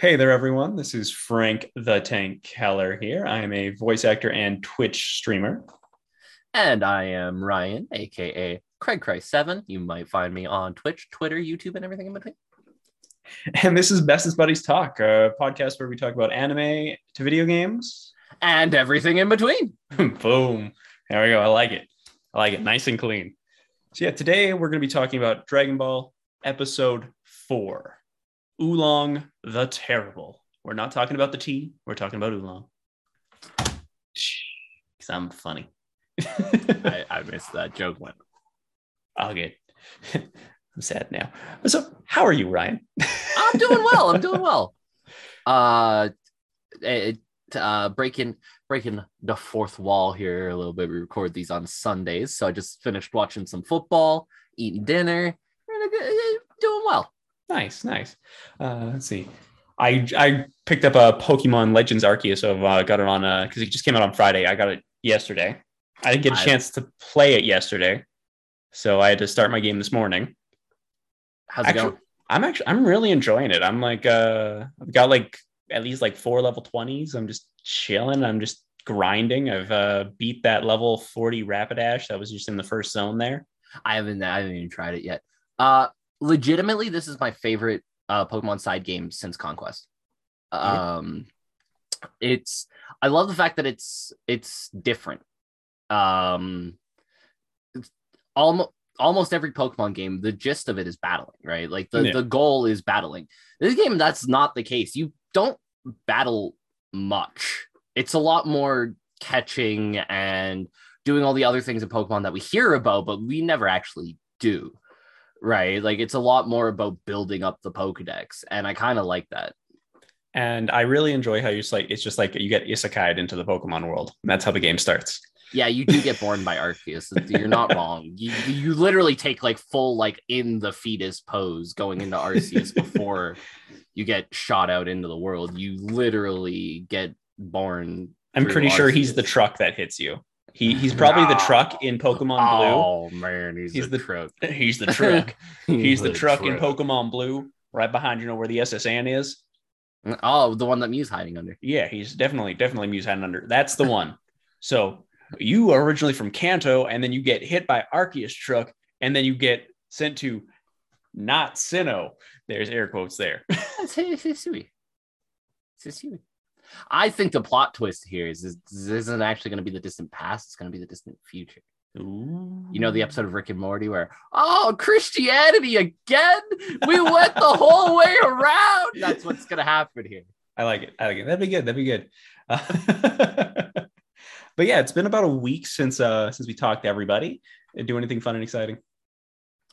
Hey there, everyone. This is Frank the Tank Keller here. I am a voice actor and Twitch streamer. And I am Ryan, aka Craig Christ Seven. You might find me on Twitch, Twitter, YouTube, and everything in between. And this is Bestest Buddies Talk, a podcast where we talk about anime to video games and everything in between. Boom. There we go. I like it. I like it. Nice and clean. So, yeah, today we're going to be talking about Dragon Ball Episode 4 Oolong the Terrible. We're not talking about the tea, we're talking about Oolong. Because I'm funny. I, I missed that joke one. I'll get. I'm sad now. So, how are you, Ryan? I'm doing well. I'm doing well. Uh, it, uh, breaking breaking the fourth wall here a little bit. We record these on Sundays, so I just finished watching some football, eating dinner, doing well. Nice, nice. Uh, let's see. I I picked up a Pokemon Legends Arceus, so I uh, got it on uh because uh, it just came out on Friday. I got it yesterday. I didn't get a chance to play it yesterday, so I had to start my game this morning. How's it actually, going? I'm actually I'm really enjoying it. I'm like uh I've got like at least like four level 20s. I'm just chilling. I'm just grinding. I've uh beat that level 40 Rapidash that was just in the first zone there. I haven't I haven't even tried it yet. Uh legitimately, this is my favorite uh, Pokemon side game since Conquest. Um, it's I love the fact that it's it's different. Um, almost almost every Pokemon game, the gist of it is battling, right? Like the, yeah. the goal is battling. This game, that's not the case. You don't battle much. It's a lot more catching and doing all the other things in Pokemon that we hear about, but we never actually do right? Like it's a lot more about building up the Pokedex, and I kind of like that. And I really enjoy how you like it's just like you get isekai into the Pokemon world. And that's how the game starts. Yeah, you do get born by Arceus. You're not wrong. You you literally take like full like in the fetus pose going into Arceus before you get shot out into the world. You literally get born. I'm pretty Arceus. sure he's the truck that hits you. He he's probably the truck in Pokemon Blue. Oh man, he's, he's the, the, truck. He's the truck. he's, he's the, the truck, truck, in Pokemon Blue, right behind you know where the SS Anne is. Oh, the one that Mew's hiding under. Yeah, he's definitely definitely Mew's hiding under. That's the one. so you are originally from Kanto, and then you get hit by Arceus truck, and then you get sent to not Sinnoh. There's air quotes there. I think the plot twist here is this, this isn't actually going to be the distant past; it's going to be the distant future. Ooh. You know the episode of Rick and Morty where, oh, Christianity again? We went the whole way around. That's what's going to happen here. I like it. I like it. That'd be good. That'd be good. Uh, but yeah, it's been about a week since uh since we talked to everybody. Do anything fun and exciting?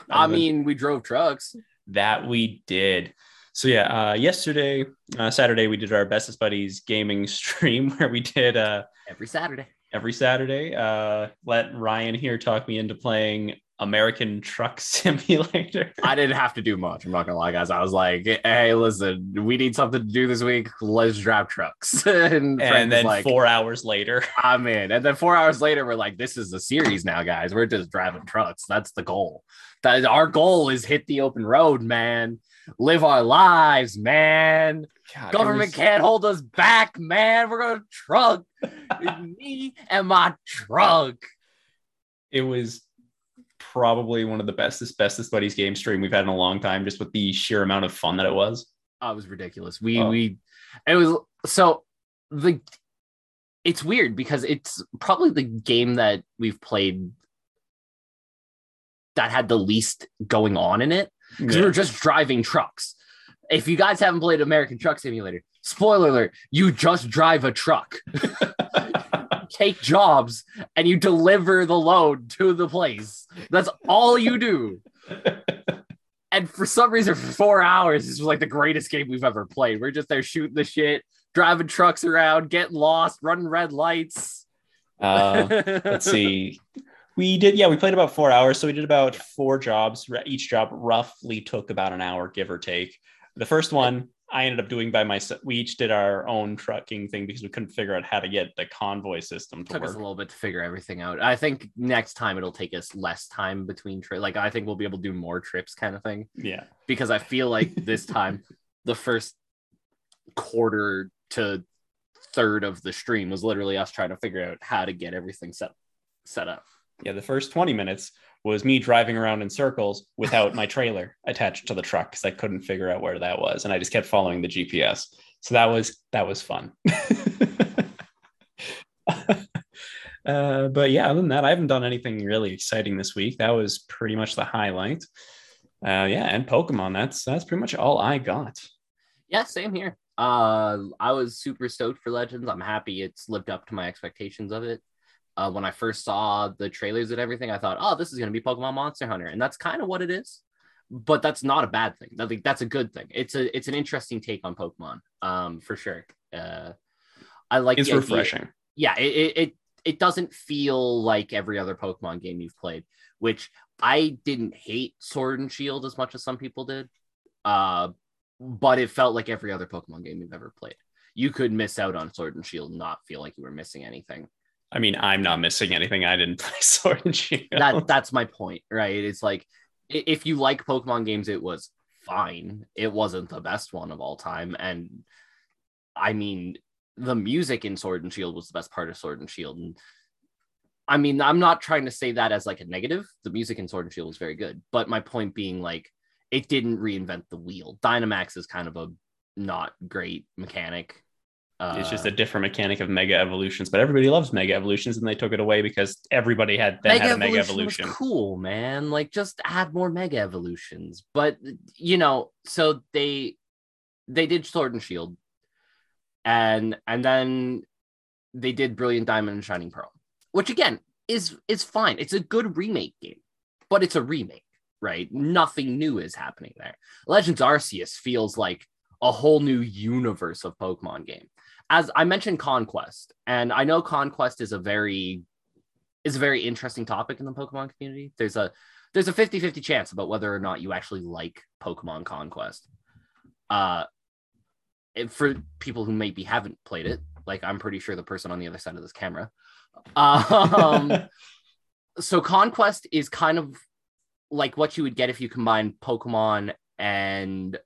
I mean, we drove trucks. That we did. So yeah, uh, yesterday, uh, Saturday, we did our bestest buddies gaming stream where we did uh, every Saturday. Every Saturday, uh, let Ryan here talk me into playing American Truck Simulator. I didn't have to do much. I'm not gonna lie, guys. I was like, "Hey, listen, we need something to do this week. Let's drive trucks." and, and then like, four hours later, I'm in. And then four hours later, we're like, "This is a series now, guys. We're just driving trucks. That's the goal. That our goal is hit the open road, man." Live our lives, man. God, Government was... can't hold us back, man. We're gonna truck. me and my truck. It was probably one of the bestest, bestest buddies game stream we've had in a long time, just with the sheer amount of fun that it was. Oh, it was ridiculous. We oh. we it was so the it's weird because it's probably the game that we've played that had the least going on in it because yeah. we were just driving trucks. If you guys haven't played American Truck Simulator, spoiler alert, you just drive a truck. take jobs and you deliver the load to the place. That's all you do. and for some reason, for four hours, this was like the greatest game we've ever played. We're just there shooting the shit, driving trucks around, getting lost, running red lights. Uh, let's see we did yeah we played about four hours so we did about four jobs. Each job roughly took about an hour give or take. The first one i ended up doing by myself we each did our own trucking thing because we couldn't figure out how to get the convoy system to took work. us a little bit to figure everything out. I think next time it'll take us less time between trips like i think we'll be able to do more trips kind of thing. Yeah. Because i feel like this time the first quarter to third of the stream was literally us trying to figure out how to get everything set set up. Yeah, the first 20 minutes was me driving around in circles without my trailer attached to the truck because I couldn't figure out where that was. And I just kept following the GPS. So that was that was fun. uh, but yeah, other than that, I haven't done anything really exciting this week. That was pretty much the highlight. Uh, yeah, and Pokemon. That's that's pretty much all I got. Yeah, same here. Uh, I was super stoked for Legends. I'm happy it's lived up to my expectations of it. Uh, when I first saw the trailers and everything, I thought, oh, this is going to be Pokemon Monster Hunter, and that's kind of what it is. But that's not a bad thing. I think that's a good thing. It's a it's an interesting take on Pokemon, um, for sure. Uh, I like it's refreshing. Idea. Yeah, it, it it doesn't feel like every other Pokemon game you've played, which I didn't hate Sword and Shield as much as some people did. Uh, but it felt like every other Pokemon game you've ever played. You could miss out on Sword and Shield, and not feel like you were missing anything. I mean, I'm not missing anything. I didn't play Sword and Shield. That that's my point, right? It's like if you like Pokemon games, it was fine. It wasn't the best one of all time, and I mean, the music in Sword and Shield was the best part of Sword and Shield. And I mean, I'm not trying to say that as like a negative. The music in Sword and Shield was very good, but my point being like it didn't reinvent the wheel. Dynamax is kind of a not great mechanic. Uh, it's just a different mechanic of mega evolutions, but everybody loves mega evolutions, and they took it away because everybody had then mega had a mega evolution. cool, man. Like just add more mega evolutions. But you know, so they they did Sword and Shield, and and then they did Brilliant Diamond and Shining Pearl, which again is is fine. It's a good remake game, but it's a remake right? Nothing new is happening there. Legends Arceus feels like a whole new universe of Pokemon game. As I mentioned Conquest, and I know Conquest is a very is a very interesting topic in the Pokemon community. There's a there's a 50-50 chance about whether or not you actually like Pokemon Conquest. Uh for people who maybe haven't played it, like I'm pretty sure the person on the other side of this camera. Um so Conquest is kind of like what you would get if you combine Pokemon and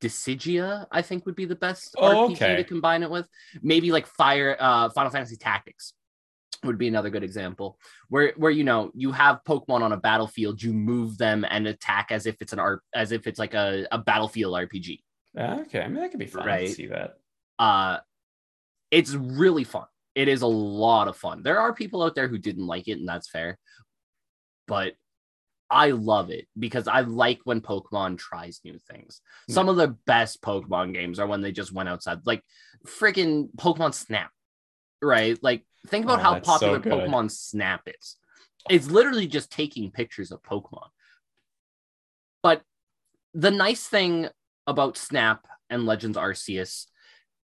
Dissidia, I think would be the best oh, RPG okay. to combine it with. Maybe like Fire uh Final Fantasy Tactics would be another good example where where you know you have Pokemon on a battlefield, you move them and attack as if it's an art as if it's like a, a battlefield RPG. Okay, I mean that could be fun. Right? see that. Uh it's really fun. It is a lot of fun. There are people out there who didn't like it, and that's fair. But I love it because I like when Pokemon tries new things. Yeah. Some of the best Pokemon games are when they just went outside, like freaking Pokemon Snap, right? Like, think about oh, how popular so Pokemon Snap is. It's literally just taking pictures of Pokemon. But the nice thing about Snap and Legends Arceus,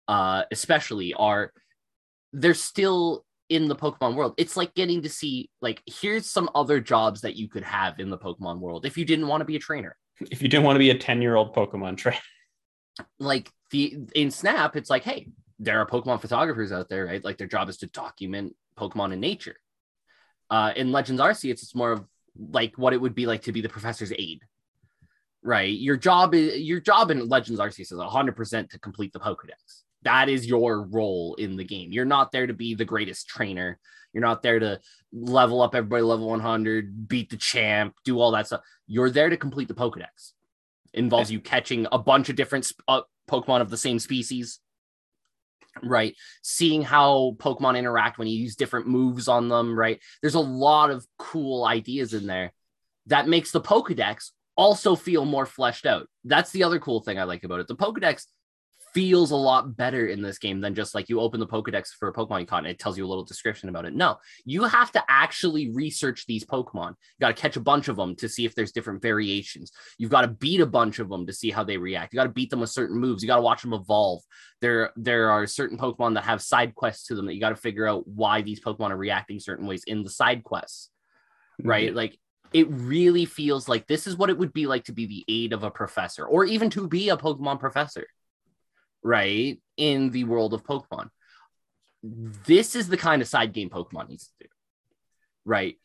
uh, especially, are they're still in the Pokemon world. It's like getting to see like here's some other jobs that you could have in the Pokemon world if you didn't want to be a trainer. If you didn't want to be a 10-year-old Pokemon trainer. Like the in Snap, it's like, hey, there are Pokemon photographers out there, right? Like their job is to document Pokemon in nature. Uh, in Legends Arceus, it's more of like what it would be like to be the professor's aide, right? Your job is your job in Legends Arceus is 100% to complete the Pokedex that is your role in the game. You're not there to be the greatest trainer. You're not there to level up everybody level 100, beat the champ, do all that stuff. You're there to complete the Pokedex. It involves you catching a bunch of different uh, Pokemon of the same species, right? Seeing how Pokemon interact when you use different moves on them, right? There's a lot of cool ideas in there that makes the Pokedex also feel more fleshed out. That's the other cool thing I like about it. The Pokedex feels a lot better in this game than just like you open the Pokedex for a Pokemon you caught and it tells you a little description about it. No, you have to actually research these Pokemon. You got to catch a bunch of them to see if there's different variations. You've got to beat a bunch of them to see how they react. You got to beat them with certain moves. You got to watch them evolve. There, there are certain Pokemon that have side quests to them that you got to figure out why these Pokemon are reacting certain ways in the side quests. Right? Mm-hmm. Like it really feels like this is what it would be like to be the aide of a professor or even to be a Pokemon professor right, in the world of Pokemon. This is the kind of side game Pokemon needs to do, right?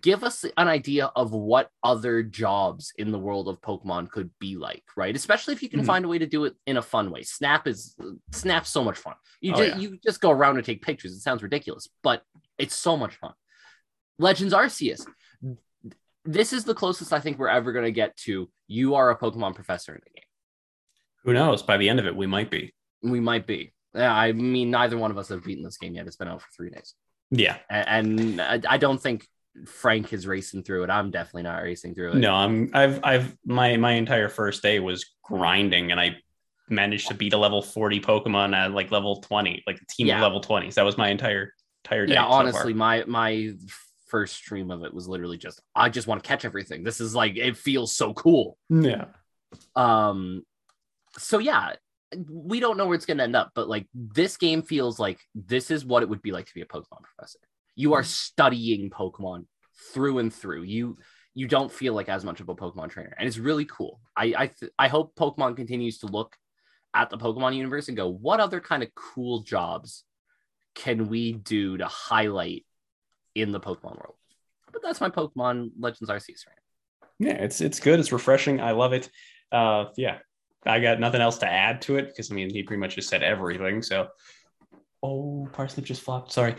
give us an idea of what other jobs in the world of Pokemon could be like, right? Especially if you can Mhm. find a way to do it in a fun way. Snap is Snap's so much fun. You Oh, just yeah. you just go around and take pictures. It sounds ridiculous, but it's so much fun. Legends Arceus. This is the closest I think we're ever going to get to you are a Pokemon professor in the game. Who knows? By the end of it, we might be. We might be. Yeah, I mean, neither one of us have beaten this game yet. It's been out for three days. Yeah. And I don't think Frank is racing through it. I'm definitely not racing through it. No, I'm I've I've my my entire first day was grinding and I managed to beat a level 40 Pokemon at like level 20, like a team Yeah. of level 20s. That was my entire entire day. yeah so far. honestly my my first stream of it was literally just i just want to catch everything this is like it feels so cool Yeah. um so yeah we don't know where it's going to end up but like this game feels like this is what it would be like to be a pokemon professor you are studying pokemon through and through you you don't feel like as much of a pokemon trainer and it's really cool i i, th- I hope pokemon continues to look at the pokemon universe and go what other kind of cool jobs can we do to highlight in the Pokemon world? But that's my Pokemon Legends Arceus rant. Yeah, it's it's good. It's refreshing. I love it. Uh yeah. I got nothing else to add to it because I mean he pretty much just said everything. So Oh, parsnip just flopped. Sorry.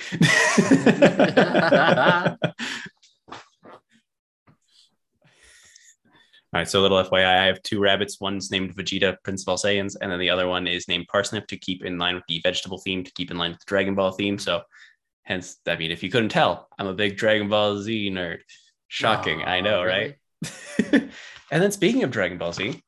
All right, so a little FYI, I have two rabbits. One's named Vegeta, Prince of all Saiyans, and then the other one is named Parsnip to keep in line with the vegetable theme, to keep in line with the Dragon Ball theme. So, hence, I mean, if you couldn't tell, I'm a big Dragon Ball Z nerd. Shocking, I know, Aw, right? and then speaking of Dragon Ball Z,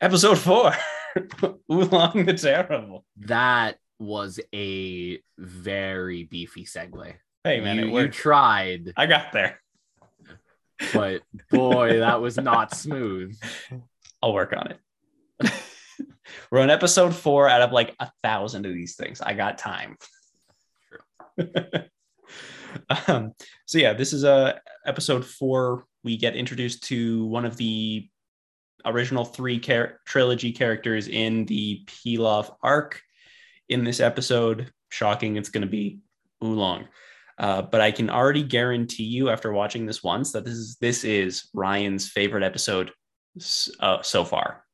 episode four, Oolong the Terrible. That was a very beefy segue. Hey man, you, you tried, I got there. but boy, that was not smooth. I'll work on it. We're on episode four out of like a thousand of these things. I got time. um, so yeah, this is a episode four. We get introduced to one of the original three char- trilogy characters in the Pilaf arc. In this episode, shocking, it's going to be Oolong. Uh, but I can already guarantee you, after watching this once, that this is this is Ryan's favorite episode uh, so far.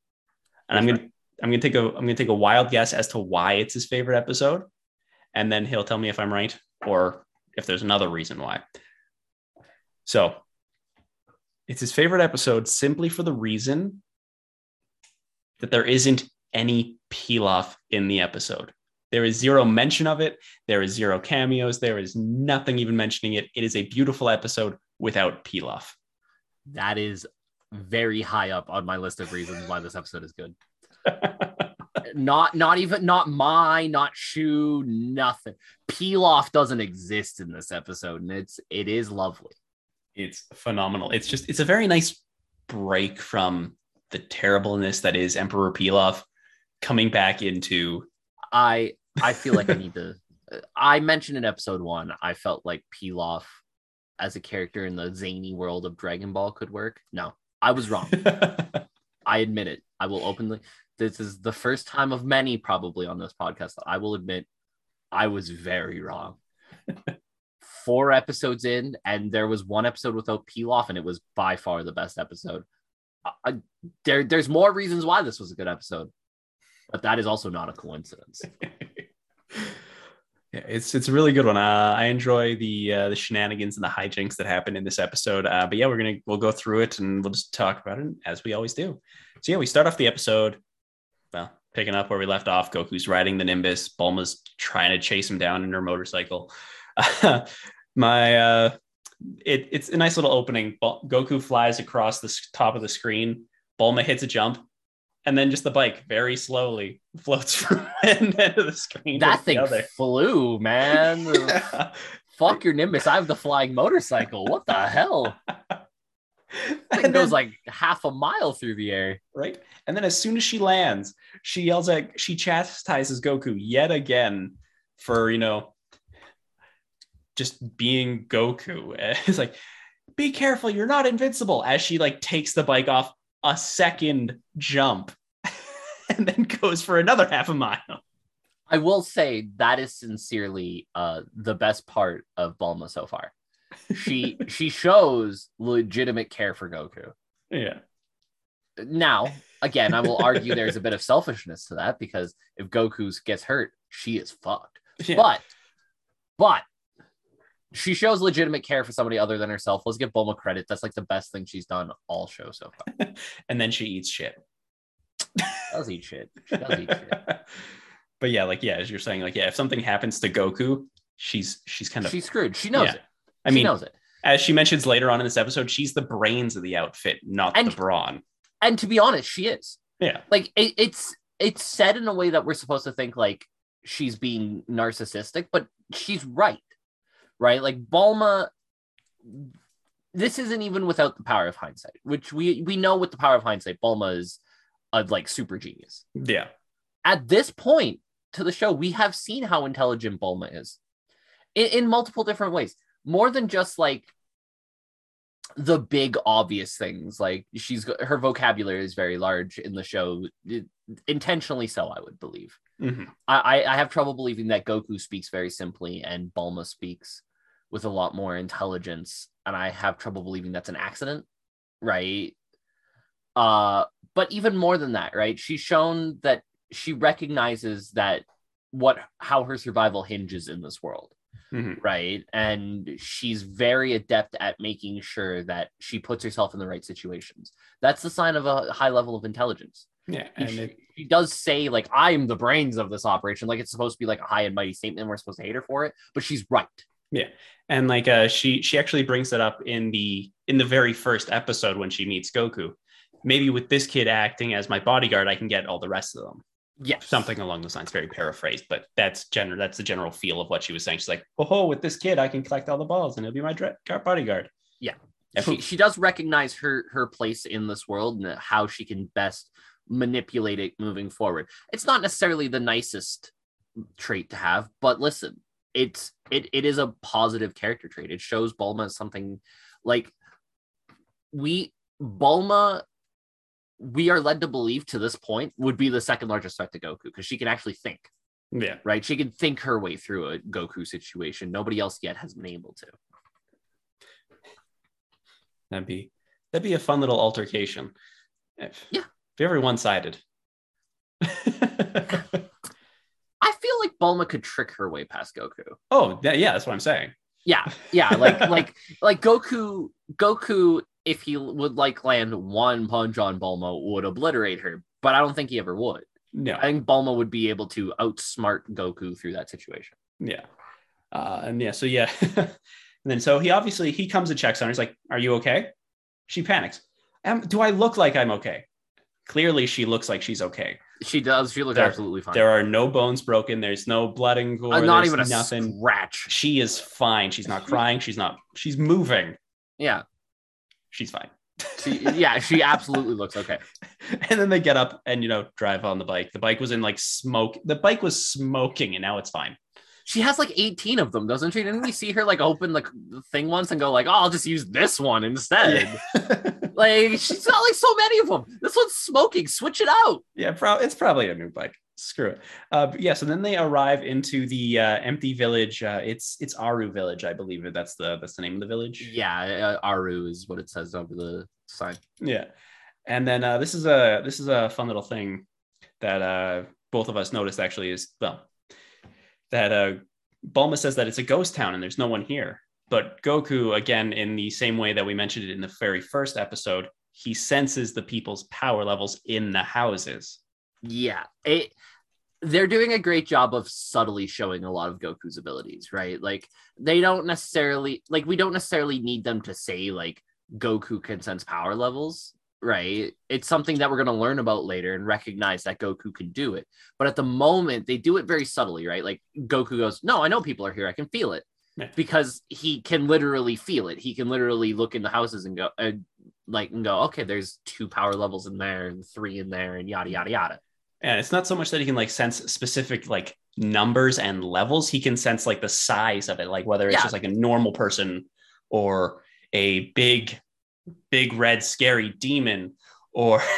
And I'm gonna I'm gonna take a I'm gonna take a wild guess as to why it's his favorite episode, and then he'll tell me if I'm right or if there's another reason why. So it's his favorite episode simply for the reason that there isn't any Pilaf in the episode. There is zero mention of it. There is zero cameos. There is nothing even mentioning it. It is a beautiful episode without Pilaf. That is very high up on Mai list of reasons why this episode is good. not not even not my not Shu nothing off doesn't exist in this episode and it's it is lovely it's phenomenal. It's just it's a very nice break from the terribleness that is Emperor Pilaf coming back into i i feel like i need to i mentioned in episode one i felt like Pilaf as a character in the zany world of dragon ball could work. No i was wrong. I admit it. I will openly this is the first time of many probably on this podcast that i will admit i was very wrong four episodes in and there was one episode without off and it was by far the best episode there, there's more reasons why this was a good episode but that is also not a coincidence yeah, it's it's a really good one. Uh, I enjoy the uh, the shenanigans and the hijinks that happen in this episode. Uh, but yeah, we're gonna we'll go through it and we'll just talk about it as we always do. So yeah, we start off the episode. Well, picking up where we left off. Goku's riding the Nimbus. Bulma's trying to chase him down in her motorcycle. my uh, it, it's a nice little opening. Goku flies across the top of the screen. Bulma hits a jump, and then just the bike very slowly floats from one end of the screen. that the thing other. flew man Yeah. fuck your nimbus i have the flying motorcycle what the hell and it goes like half a mile through the air right and then as soon as she lands she yells at she chastises goku yet again for you know just being goku it's like be careful you're not invincible as she like takes the bike off a second jump and then goes for another half a mile I will say that is sincerely uh the best part of Bulma so far. she she shows legitimate care for Goku. Yeah. Now, again, I will argue there's a bit of selfishness to that because if Goku gets hurt, she is fucked. Yeah. But, but she shows legitimate care for somebody other than herself. Let's give Bulma credit. That's like the best thing she's done all show so far. and then she eats shit. Does eat shit. She does eat shit. but yeah, like yeah, as you're saying, like yeah, if something happens to Goku, she's she's kind of She's screwed. She knows Yeah. it. I she mean, knows it. as she mentions later on in this episode, she's the brains of the outfit, not And- the brawn. And to be honest, she is. Yeah. Like it, it's it's said in a way that we're supposed to think like she's being narcissistic, but she's right. Right? Like Bulma this isn't even without the power of hindsight, which we we know with the power of hindsight, Bulma is a like super genius. Yeah. At this point to the show, we have seen how intelligent Bulma is in, in multiple different ways, more than just like the big obvious things. Like she's her vocabulary is very large in the show, intentionally so, I would believe. Mhm. I, I have trouble believing that Goku speaks very simply and Bulma speaks with a lot more intelligence, and I have trouble believing that's an accident, right? Uh, but even more than that, right? She's shown that she recognizes that what how her survival hinges in this world, Mhm. right? And she's very adept at making sure that she puts herself in the right situations. That's the sign of a high level of intelligence Yeah. and And she, it, she does say like i'm the brains of this operation like it's supposed to be like a high and mighty statement and we're supposed to hate her for it but she's right Yeah, and like uh she she actually brings it up in the in the very first episode when she meets Goku. Maybe with this kid acting as my bodyguard, I can get all the rest of them. yeah Something along those lines, very paraphrased, but that's general. That's the general feel of what she was saying. She's like, "Oh, ho, with this kid, I can collect all the balls, and he'll be my dre- bodyguard." Yeah. She, she does recognize her her place in this world and how she can best manipulate it moving forward it's not necessarily the nicest trait to have but listen it's it, it is a positive character trait it shows bulma something like we bulma we are led to believe to this point would be the second largest threat to goku because she can actually think yeah. right she can think her way through a goku situation nobody else yet has been able to That'd be that'd be a fun little altercation. If, Yeah. Very one sided. I feel like Bulma could trick her way past Goku. oh, that, yeah, that's what I'm saying. Yeah, yeah, like like like Goku Goku if he would like land one punch on Bulma would obliterate her, but I don't think he ever would. No. I think Bulma would be able to outsmart Goku through that situation. Yeah. Uh, and yeah, so yeah. and then so he obviously he comes and checks on her. He's like, Are you okay? She panics. Um, do I look like I'm okay? Clearly, she looks like she's okay. She does. She looks There- absolutely fine. There are no bones broken. There's no blood and gore. Uh, not even a nothing. scratch. She is fine. She's not crying. She's not. She's moving. Yeah, She's fine. she, yeah, she absolutely looks okay. and then they get up and you know drive on the bike. The bike was in like smoke. The bike was smoking, and now it's fine. She has like 18 of them, doesn't she? Didn't we see her like open like the thing once and go like, "Oh, I'll just use this one instead." Like she's got like so many of them. This one's smoking. Switch it out. Yeah, pro- it's probably a new bike. Screw it. Uh, yeah, so then they arrive into the uh, empty village. Uh, it's it's Aru village, I believe. it. That's the that's the name of the village. Yeah, uh, Aru is what it says over the sign. Yeah, and then uh, this is a this is a fun little thing that uh, both of us noticed actually is well that uh, Bulma says that it's a ghost town and there's no one here. But Goku, again, in the same way that we mentioned it in the very first episode, he senses the people's power levels in the houses. Yeah, it. They're doing a great job of subtly showing a lot of Goku's abilities, right? Like they don't necessarily like we don't necessarily need them to say like Goku can sense power levels, right? It's something that we're going to learn about later and recognize that Goku can do it. But at the moment, they do it very subtly, right? Like Goku goes, "No, I know people are here. I can feel it." Yeah. Because he can literally feel it. He can literally look in the houses and go, uh, like, and go, okay, there's two power levels in there and three in there and yada yada yada. And it's not so much that he can like sense specific like numbers and levels. He can sense like the size of it, like whether it's Yeah. just like a normal person or a big, big red scary demon or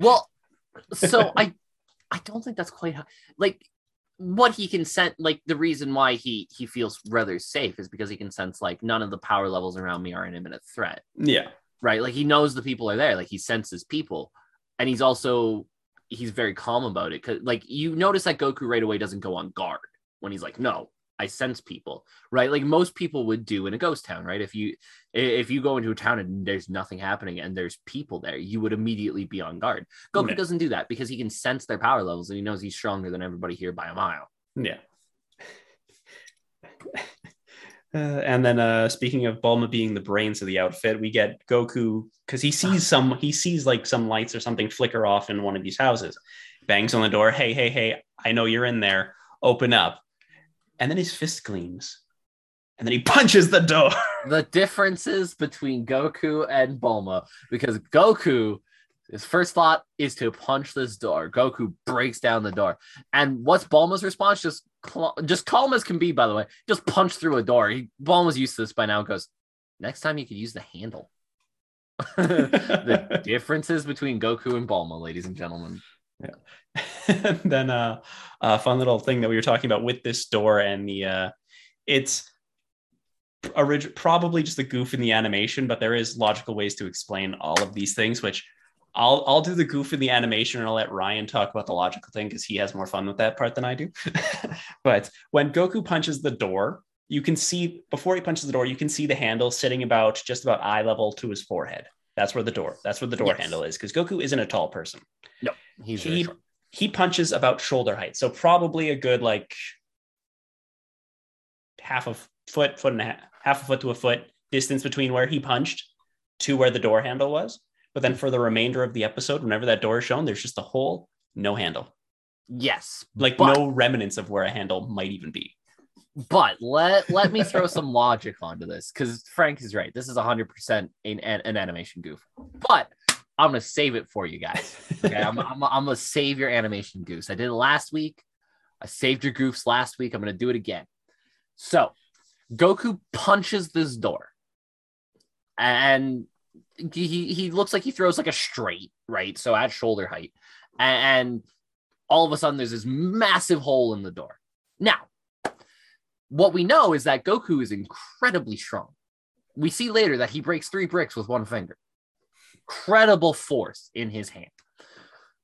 Well, so I I don't think that's quite how like what he can sense like the reason why he he feels rather safe is because he can sense like none of the power levels around me are an imminent threat. Yeah. right? Like he knows the people are there. Like he senses people. And he's also he's very calm about it because like you notice that goku right away doesn't go on guard when he's like no i sense people right like most people would do in a ghost town right if you if you go into a town and there's nothing happening and there's people there you would immediately be on guard goku Yeah. doesn't do that because he can sense their power levels and he knows he's stronger than everybody here by a mile Yeah. Uh, and then uh speaking of Bulma being the brains of the outfit, we get Goku because he sees some he sees like some lights or something flicker off in one of these houses. Bangs on the door, hey, hey, hey, I know you're in there. Open up. And then his fist gleams. And then he punches the door. the differences between Goku and Bulma because Goku his first thought is to punch this door. Goku breaks down the door. And what's Bulma's response? Just cl- just calm as can be, by the way. Just punch through a door. He, Bulma's used to this by now. Goes, next time you could use the handle. the differences between Goku and Bulma, ladies and gentlemen. and then uh, a fun little thing that we were talking about with this door and the uh, it's orig- probably just a goof in the animation, but there is logical ways to explain all of these things, which I'll I'll do the goof in the animation and I'll let Ryan talk about the logical thing because he has more fun with that part than I do. but when Goku punches the door, you can see before he punches the door, you can see the handle sitting about just about eye level to his forehead. That's where the door. That's where the door Yes. handle is because Goku isn't a tall person No, He's he he punches about shoulder height, so probably a good like half a foot, foot and a half, half a foot to a foot distance between where he punched to where the door handle was. But then for the remainder of the episode, whenever that door is shown, there's just a hole, no handle, Yes. like but- no remnants of where a handle might even be. But let let me throw some logic onto this because Frank is right. This is 100% an, an, an animation goof. But I'm to save it for you guys. Okay. I'm, I'm, I'm to save your animation goofs. I did it last week. I saved your goofs last week. I'm to do it again. So Goku punches this door and he, he looks like he throws like a straight, right? So at shoulder height. And all of a sudden there's this massive hole in the door. Now, what we know is that Goku is incredibly strong. We see later that he breaks three bricks with one finger. Incredible force in his hand.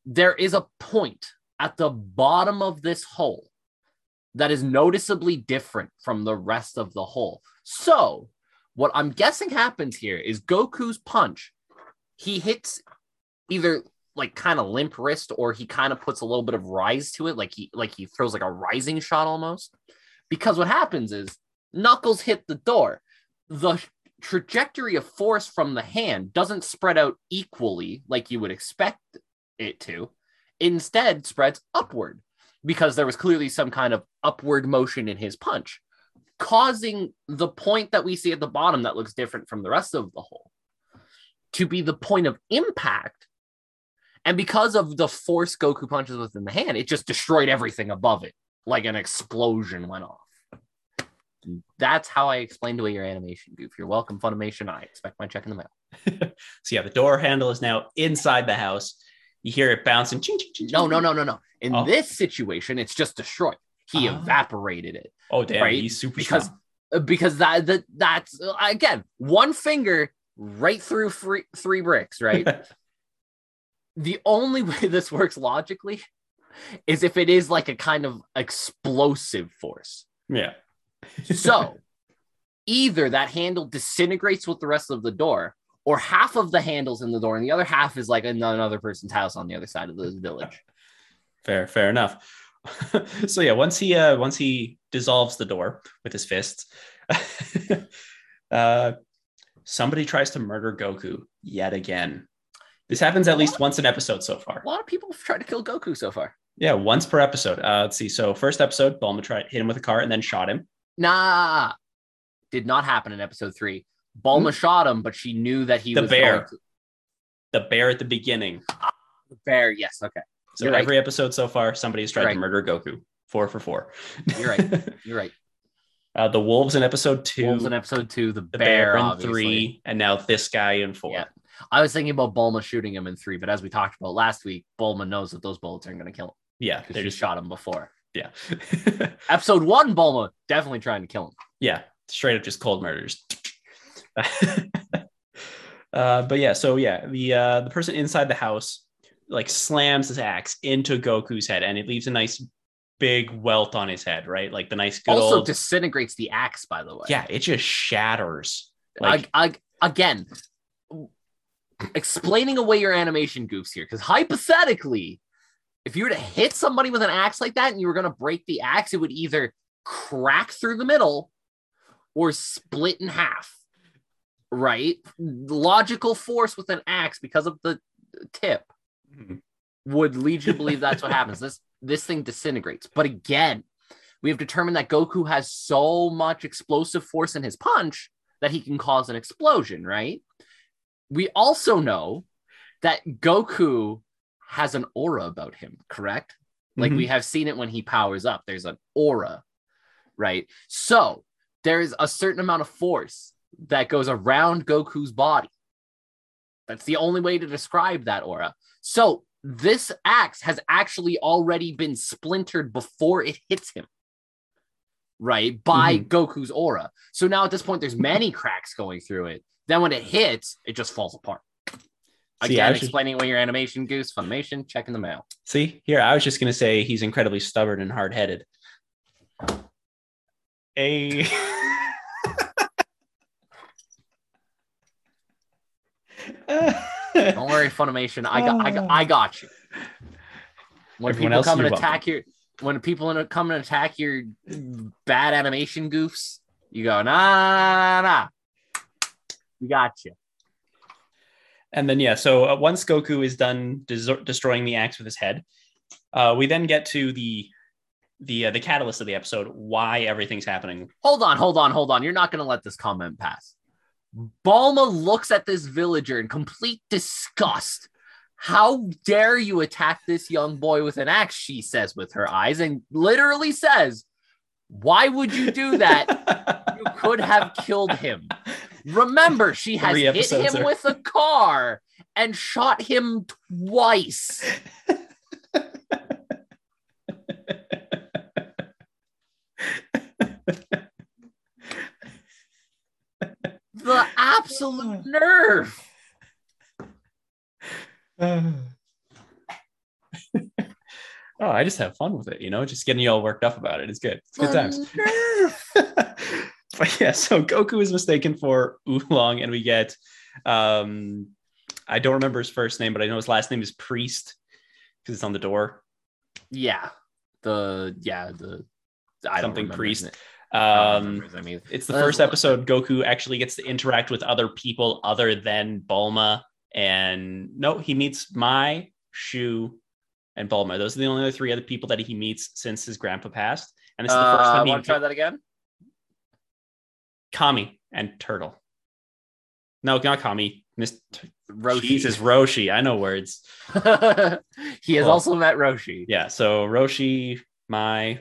There is a point at the bottom of this hole that is noticeably different from the rest of the hole. So, what I'm guessing happens here is Goku's punch, he hits either like kind of limp wrist or he kind of puts a little bit of rise to it like he like he throws like a rising shot almost because what happens is knuckles hit the door. The trajectory of force from the hand doesn't spread out equally like you would expect it to. Instead spreads upward because there was clearly some kind of upward motion in his punch causing the point that we see at the bottom that looks different from the rest of the hole to be the point of impact. And because of the force Goku punches within the hand, it just destroyed everything above it, like an explosion went off. That's how I explained away your animation goof. You're welcome, Funimation. I expect my check in the mail. So yeah, the door handle is now inside the house. You hear it bouncing. Ching, ching, ching, No, no, no, no, no. In Oh. this situation, it's just destroyed. He Ah. evaporated it Oh damn, Right? he's super because strong. uh, because that, that that's again one finger right through three three bricks, right? the only way this works logically is if it is like a kind of explosive force. yeah. So either that handle disintegrates with the rest of the door, or half of the handles in the door, and the other half is like another person's house on the other side of the village. fair fair enough so yeah once he uh once he dissolves the door with his fists uh somebody tries to murder goku yet again this happens at least once an episode so far A lot of people have tried to kill Goku so far. yeah once per episode uh let's see so first episode Bulma tried hit him with a car and then shot him Nah, did not happen in episode three. Bulma shot him, but she knew that he The was bear. to- the bear at the beginning the bear. Yes, okay, so You're right. every episode so far somebody's tried You're to murder goku four for four You're right. you're right. uh the wolves in episode two Wolves in episode two, the, the bear, bear, in obviously. three and now this guy in four Yeah. I was thinking about Bulma shooting him in three, but as we talked about last week, Bulma knows that those bullets aren't going to kill him yeah they're just shot him before. Yeah. Episode one, Bulma definitely trying to kill him. yeah. Straight up just cold murders. uh, but yeah, so yeah, the uh, the person inside the house like slams his axe into Goku's head and it leaves a nice big welt on his head, right? Like the nice good also old disintegrates the axe, by the way. Yeah, it just shatters. Like I, I, again, explaining away your animation goofs here, because hypothetically, if you were to hit somebody with an axe like that and you were going to break the axe, it would either crack through the middle or split in half. Right? Logical force with an axe because of the tip Mhm. would lead you to believe that's what happens. This this thing disintegrates. But again, we have determined that Goku has so much explosive force in his punch that he can cause an explosion, right? We also know that Goku has an aura about him, correct? Like Mhm. we have seen it when he powers up. There's an aura, right? So there is a certain amount of force that goes around Goku's body. That's the only way to describe that aura. So this axe has actually already been splintered before it hits him, right? By Mhm. Goku's aura. So now at this point, there's many cracks going through it. Then when it hits, it just falls apart. See, Again, I should- explaining what your animation goose, Funimation, check in the mail. See, here I was just gonna say he's incredibly stubborn and hard headed. A Don't worry, Funimation. I got, I got, I got you. When Everyone people come and you're attack your, when people come and attack your bad animation goofs, you go, nah, nah, nah, nah. We got you. And then yeah, so uh, once Goku is done des- destroying the axe with his head, uh, we then get to the the uh, the catalyst of the episode, why everything's happening. Hold on, hold on, hold on. You're not going to let this comment pass. Bulma looks at this villager in complete disgust. How dare you attack this young boy with an axe? She says with her eyes and literally says, Why would you do that? You could have killed him. Remember, she has Three hit him are- with a car and shot him twice. The absolute nerve. oh, I just have fun with it, you know, just getting you all worked up about it. It's good. It's good times. The. but yeah, so Goku is mistaken for Oolong, and we get um I don't remember his first name, but I know his last name is Priest because it's on the door. Yeah. The yeah, the I don't Something priest. his name. I don't Um name either. it's the Uh, first episode Goku actually gets to interact with other people other than Bulma. And no, he meets Mai, Shu, and Bulma. Those are the only three other people that he meets since his grandpa passed. And it's the first Uh, time he want to try that again? Kami and Turtle. No, not Kami. Miss Roshi. Jesus, Roshi. I know words. he has Well, also met Roshi. Yeah. So Roshi, Mai,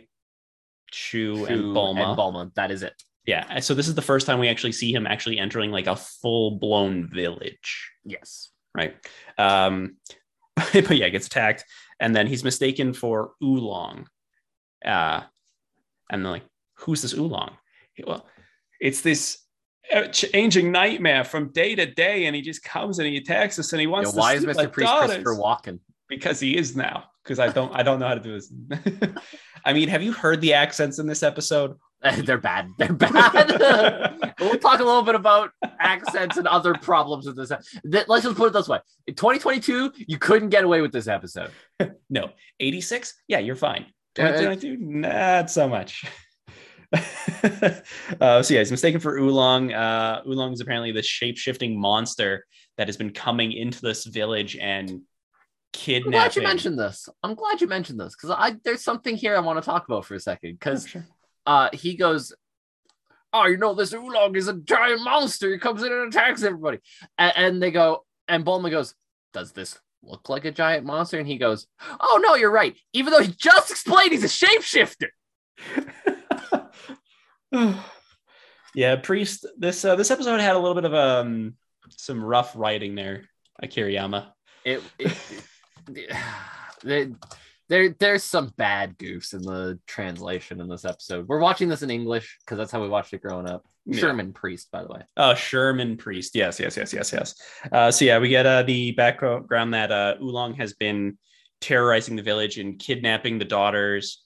Shu, and Bulma. And Bulma. That is it. Yeah. So this is the first time we actually see him actually entering like a full blown village. Yes. Right. Um, but yeah, gets attacked, and then he's mistaken for Oolong. Uh, and they're like, "Who's this Oolong?" He- well, it's this uh, changing nightmare from day to day, and he just comes and he attacks us, and he Yeah, wants. to why is Mr. Priest daughters. Christopher Walken? Because he is now. Because I don't, I don't know how to do this. I mean, have you heard the accents in this episode? They're bad. They're bad. we'll talk a little bit about accents and other problems with this. Th- Let's just put it this way: in 2022, you couldn't get away with this episode. No, 86? Yeah, you're fine. Uh, 2022? Not so much. uh, so yeah, he's mistaken for Oolong. Uh, Oolong is apparently the shape-shifting monster that has been coming into this village and I'm kidnapping. glad you mentioned this. I'm glad you mentioned this because I there's something here I want to talk about for a second. Oh, Because sure. uh, he goes, "Oh, you know this oolong is a giant monster. He comes in and attacks everybody." And, and they go, and Bulma goes, "Does this look like a giant monster?" And he goes, "Oh no, you're right. Even though he just explained he's a shapeshifter." yeah, priest. This uh, this episode had a little bit of um some rough writing there, Akira Toriyama. It, it, the, There, there's some bad goofs in the translation in this episode. We're watching this in English because that's how we watched it growing up. Yeah. Sherman Priest, by the way. Oh, Sherman Priest. Yes, yes, yes, yes, yes. Uh, so yeah, we get uh, the background that uh, Oolong has been terrorizing the village and kidnapping the daughters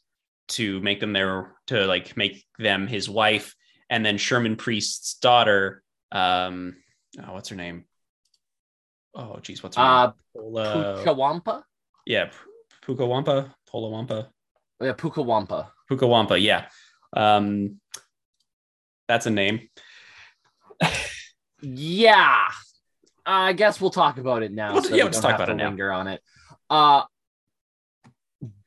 to make them their to like make them his wife, and then Sherman Priest's daughter. Um, oh, what's her name? Oh, geez, what's her Uh, name? Pola, Pukawampa? yeah, Pukawampa, Polawampa, Yeah, Pukawampa. Pukawampa. Yeah, um, that's a name. Yeah. I guess we'll talk about it now. We'll- so yeah, we let's don't talk have about to it now. linger on it. Uh,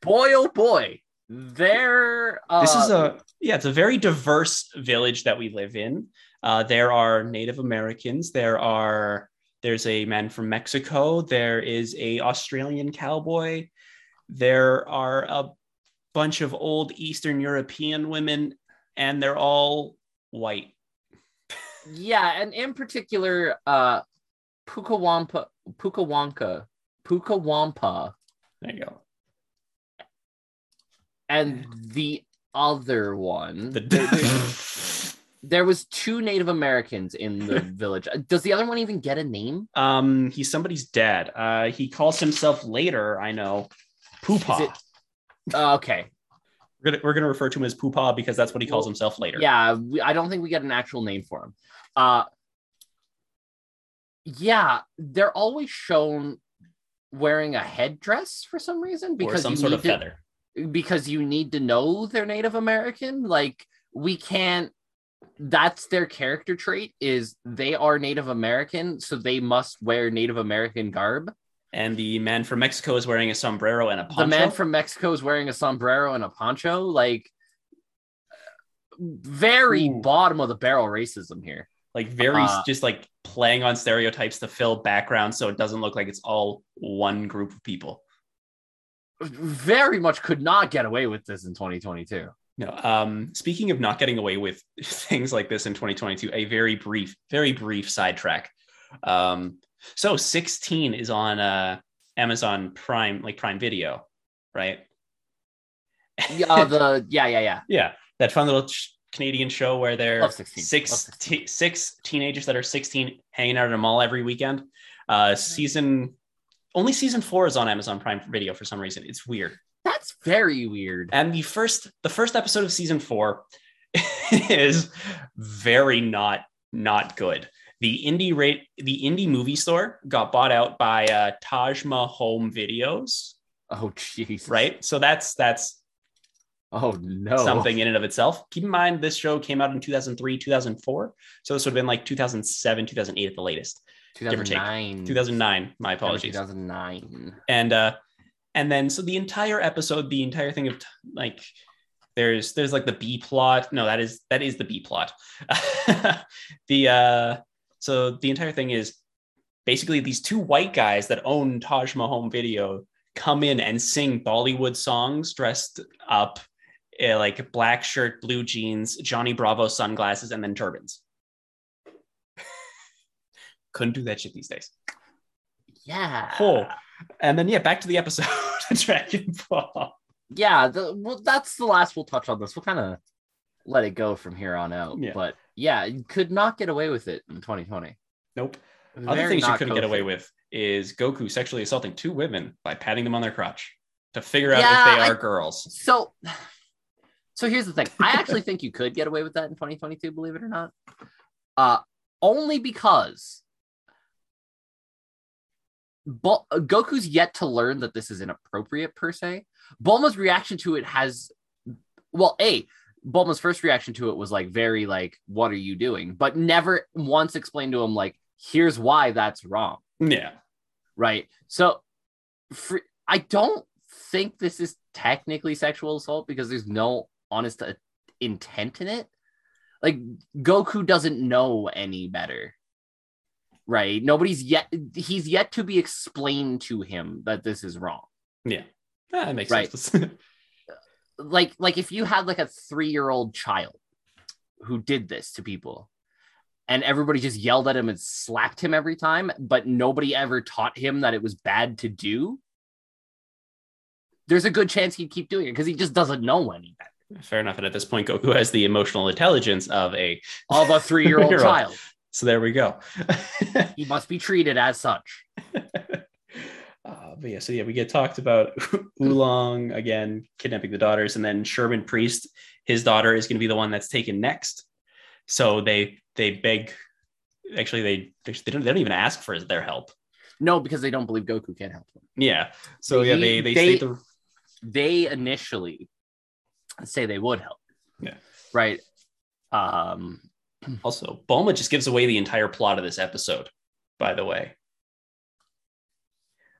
boy, oh boy. There. Uh, this is a yeah it's a very diverse village that we live in. Uh, there are native americans. There are there's a man from mexico. There is a australian cowboy. There are a bunch of old eastern european women and they're all white. Yeah, and in particular, uh, Pukawampa, Pukawanka, Pukawampa, there you go and the other one. the, there, there- was two Native Americans in the village. Uh, Does the other one even get a name? um he's somebody's dad uh he calls himself later i know Poopa. It- Uh, okay. we're gonna we're gonna refer to him as Poopa because that's what he calls Well, himself later Yeah, we, I don't think we get an actual name for him. Uh, yeah, they're always shown wearing a headdress for some reason or because some you sort of to- feather because you need to know they're Native American. Like we can't. That's their character trait is they are Native American, so they must wear Native American garb. and the man from Mexico is wearing a sombrero and a poncho. The man from Mexico is wearing a sombrero and a poncho. Like very Ooh. bottom of the barrel racism here. like very uh, just like playing on stereotypes to fill background so it doesn't look like it's all one group of people. Very much could not get away with this in 2022. No. Um, speaking of not getting away with things like this in 2022, a very brief, very brief sidetrack. Um, so 16 is on uh, Amazon Prime, like Prime Video, right? Yeah, uh, the yeah, yeah, yeah. Yeah, that fun little ch- Canadian show where they're 16. six 16. te- six teenagers that are 16 hanging out at a mall every weekend. Uh, season only season four is on Amazon Prime Video for some reason. It's weird. That's very weird. And the first the first episode of season four is very not not good. The indie rate the indie movie store got bought out by uh, Taj Mahal Videos, Oh jeez. right? So that's that's Oh no. something in and of itself. Keep in mind, this show came out in 2003, 2004. So this would have been like 2007, 2008 at the latest. Or take. 2009. 2009, my apologies. 2009. And, uh, and then, so the entire episode, the entire thing of t- like, there's, there's like the B plot. No, that is, that is the B plot. the, uh, so the entire thing is basically these two white guys that own Taj Mahal Video come in and sing Bollywood songs dressed up uh, like black shirt, blue jeans, Johnny Bravo sunglasses, and then turbans. Couldn't do that shit these days. Yeah. Oh, and then yeah, back to the episode, Dragon Ball. Yeah. The, well, that's the last we'll touch on this. We'll kind of let it go from here on out. Yeah. But yeah, you could not get away with it in 2020. Nope. Other things you couldn't get away with is Goku sexually assaulting two women by patting them on their crotch to figure out Yeah, if they I- are girls. So, so here's the thing. I actually think you could get away with that in 2022, believe it or not. Uh, only because Bul- Goku's yet to learn that this is inappropriate per se. Bulma's reaction to it has, well, a Bulma's first reaction to it was like very like, "What are you doing?" But never once explained to him like, "Here's why that's wrong." Yeah. right? So, for, I don't think this is technically sexual assault because there's no honest uh, intent in it. Like Goku doesn't know any better, right? Nobody's yet he's yet to be explained to him that this is wrong. Yeah. Ah, that makes Right. sense. Like like if you had like a three year old child who did this to people. And everybody just yelled at him and slapped him every time, but nobody ever taught him that it was bad to do. there's a good chance he'd keep doing it because he just doesn't know any better. Fair enough. And at this point, Goku has the emotional intelligence of a Of a three year old Three-year-old. child. So there we go. He must be treated as such. Uh, but yeah, so yeah, we get talked about Oolong again kidnapping the daughters, and then Sherman Priest, his daughter is going to be the one that's taken next. So they they beg, actually they they don't, they don't even ask for their help. No, because they don't believe Goku can help them. Yeah. So yeah, they they, They- state the They initially say they would help. Yeah. Right. Um, also Bulma just gives away the entire plot of this episode. By the way.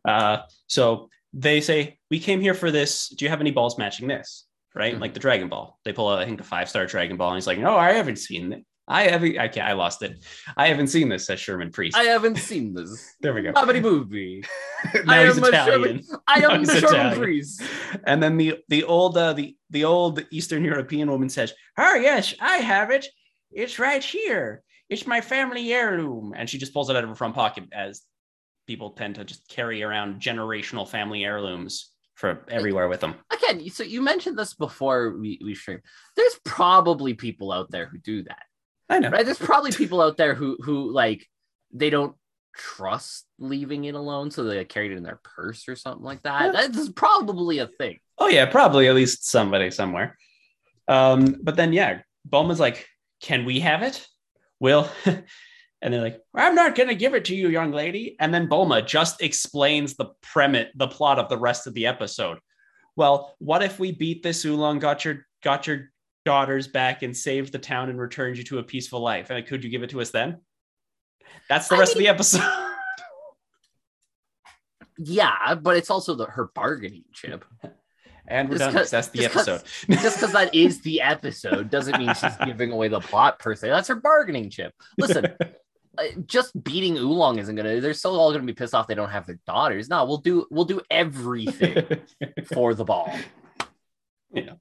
Uh, so they say we came here for this. Do you have any balls matching this? Right, Mhm. like the Dragon Ball. They pull out, I think, a five star Dragon Ball, and he's like, "No, I haven't seen it. I haven't. I can't. I lost it. I haven't seen this." Says Sherman Priest. I haven't seen this. there we go. Comedy movie. now I he's am Italian. I am the Sherman Italian. Priest. And then the the old uh, the the old Eastern European woman says, "Oh yes, I have it. It's right here. It's my family heirloom." And she just pulls it out of her front pocket, as people tend to just carry around generational family heirlooms for everywhere with them. Again, so you mentioned this before we, we stream. There's probably people out there who do that. I know. right there's probably people out there who who like they don't trust leaving it alone so they carry it in their purse or something like that Yeah. that's probably a thing Oh yeah, probably at least somebody somewhere. Um, but then yeah, Bulma's like, "Can we have it?" Will, and they're like, "I'm not gonna give it to you, young lady." And then Bulma just explains the premise, the plot of the rest of the episode. Well, what if we beat this oolong, got your got your daughters back, and saved the town and returned you to a peaceful life? And could you give it to us then? That's the I rest of the episode. yeah but it's also the her bargaining chip and we're done. That's the just 'cause- episode. just because that is the episode doesn't mean she's giving away the plot per se that's her bargaining chip listen uh, just beating oolong isn't gonna they're still all gonna be pissed off they don't have their daughters no we'll do we'll do everything for the ball Yeah.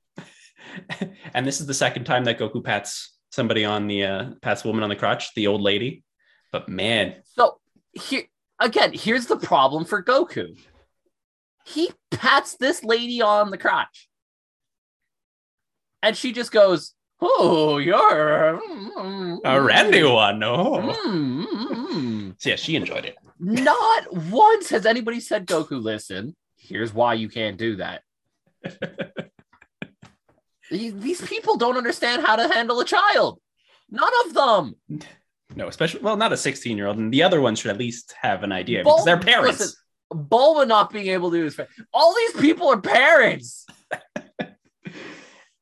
and this is the second time that Goku pats somebody on the uh, pats woman on the crotch, the old lady. But man, So here again, here's the problem for Goku. He pats this lady on the crotch. And she just goes, Oh, you're mm, a randy one. No. mm, mm, mm." So yeah, she enjoyed it. Not once has anybody said, Goku, listen, here's why you can't do that. These people don't understand how to handle a child. None of them. No, especially well, not a 16 year old, and the other one should at least have an idea because Bul- they're parents. listen, Bulma not being able to do this. All these people are parents.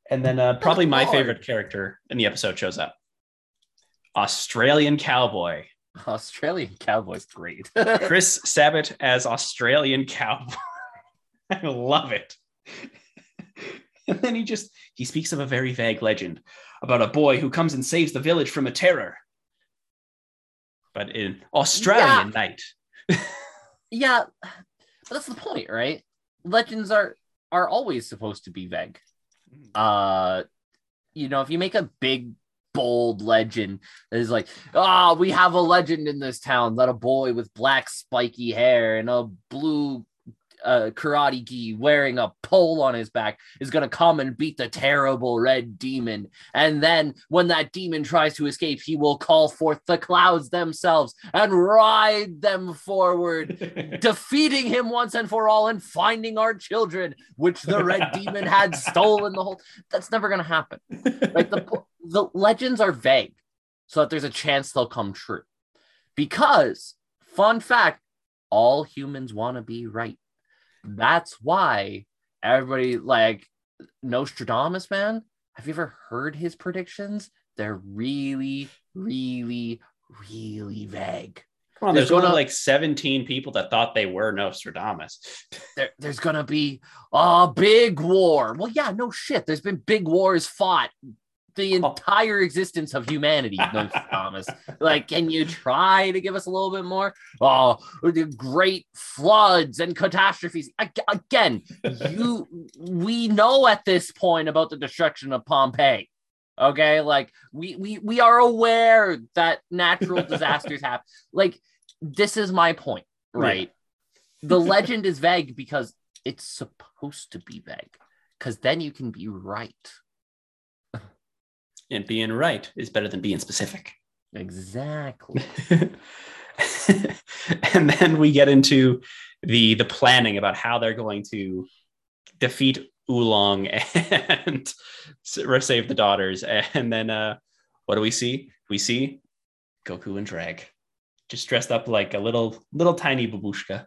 And then uh, probably my favorite character in the episode shows up. Australian cowboy. Australian cowboy's great. Chris Sabat as Australian cowboy. I love it. and then he just he speaks of a very vague legend about a boy who comes and saves the village from a terror. But in Australian night. Yeah, but that's the point, right? Legends are are always supposed to be vague. Uh, you know, if you make a big bold legend that is like, ah, we have a legend in this town that a boy with black spiky hair and a blue uh, karate gi wearing a pole on his back is going to come and beat the terrible red demon. And then when that demon tries to escape, he will call forth the clouds themselves and ride them forward defeating him once and for all and finding our children, which the red demon had stolen the whole. That's never going to happen. Like the the legends are vague, so that there's a chance they'll come true. Because, fun fact, all humans want to be right. That's why everybody like Nostradamus, man. Have you ever heard his predictions? They're really, really, really vague. Come on, There's there's only gonna- like 17 people that thought they were Nostradamus. there, there's gonna be a big war. Well, yeah, no shit. There's been big wars fought the Oh. entire existence of humanity, Thomas. like, can you try to give us a little bit more? Oh, the great floods and catastrophes. Ag- Again, you we know at this point about the destruction of Pompeii. Okay, like we we we are aware that natural disasters happen. Like, this is my point, right? the legend is vague because it's supposed supposed to be vague because then you can be right. And being right is better than being specific. Exactly. and then we get into the the planning about how they're going to defeat Oolong and save the daughters. And then uh, what do we see? We see Goku and drag, just dressed up like a little little tiny babushka.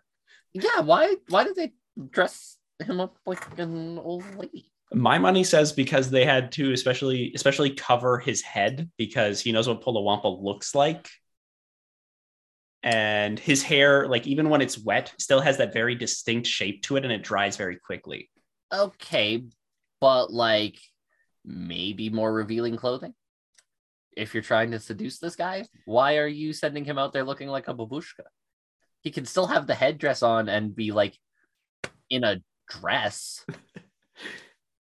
Yeah, why why did they dress him up like an old lady? My money says because they had to especially especially cover his head because he knows what Polawampa looks like. And his hair, like even when it's wet, still has that very distinct shape to it and it dries very quickly. Okay, but like maybe more revealing clothing. If you're trying to seduce this guy, why are you sending him out there looking like a babushka? He can still have the headdress on and be like in a dress.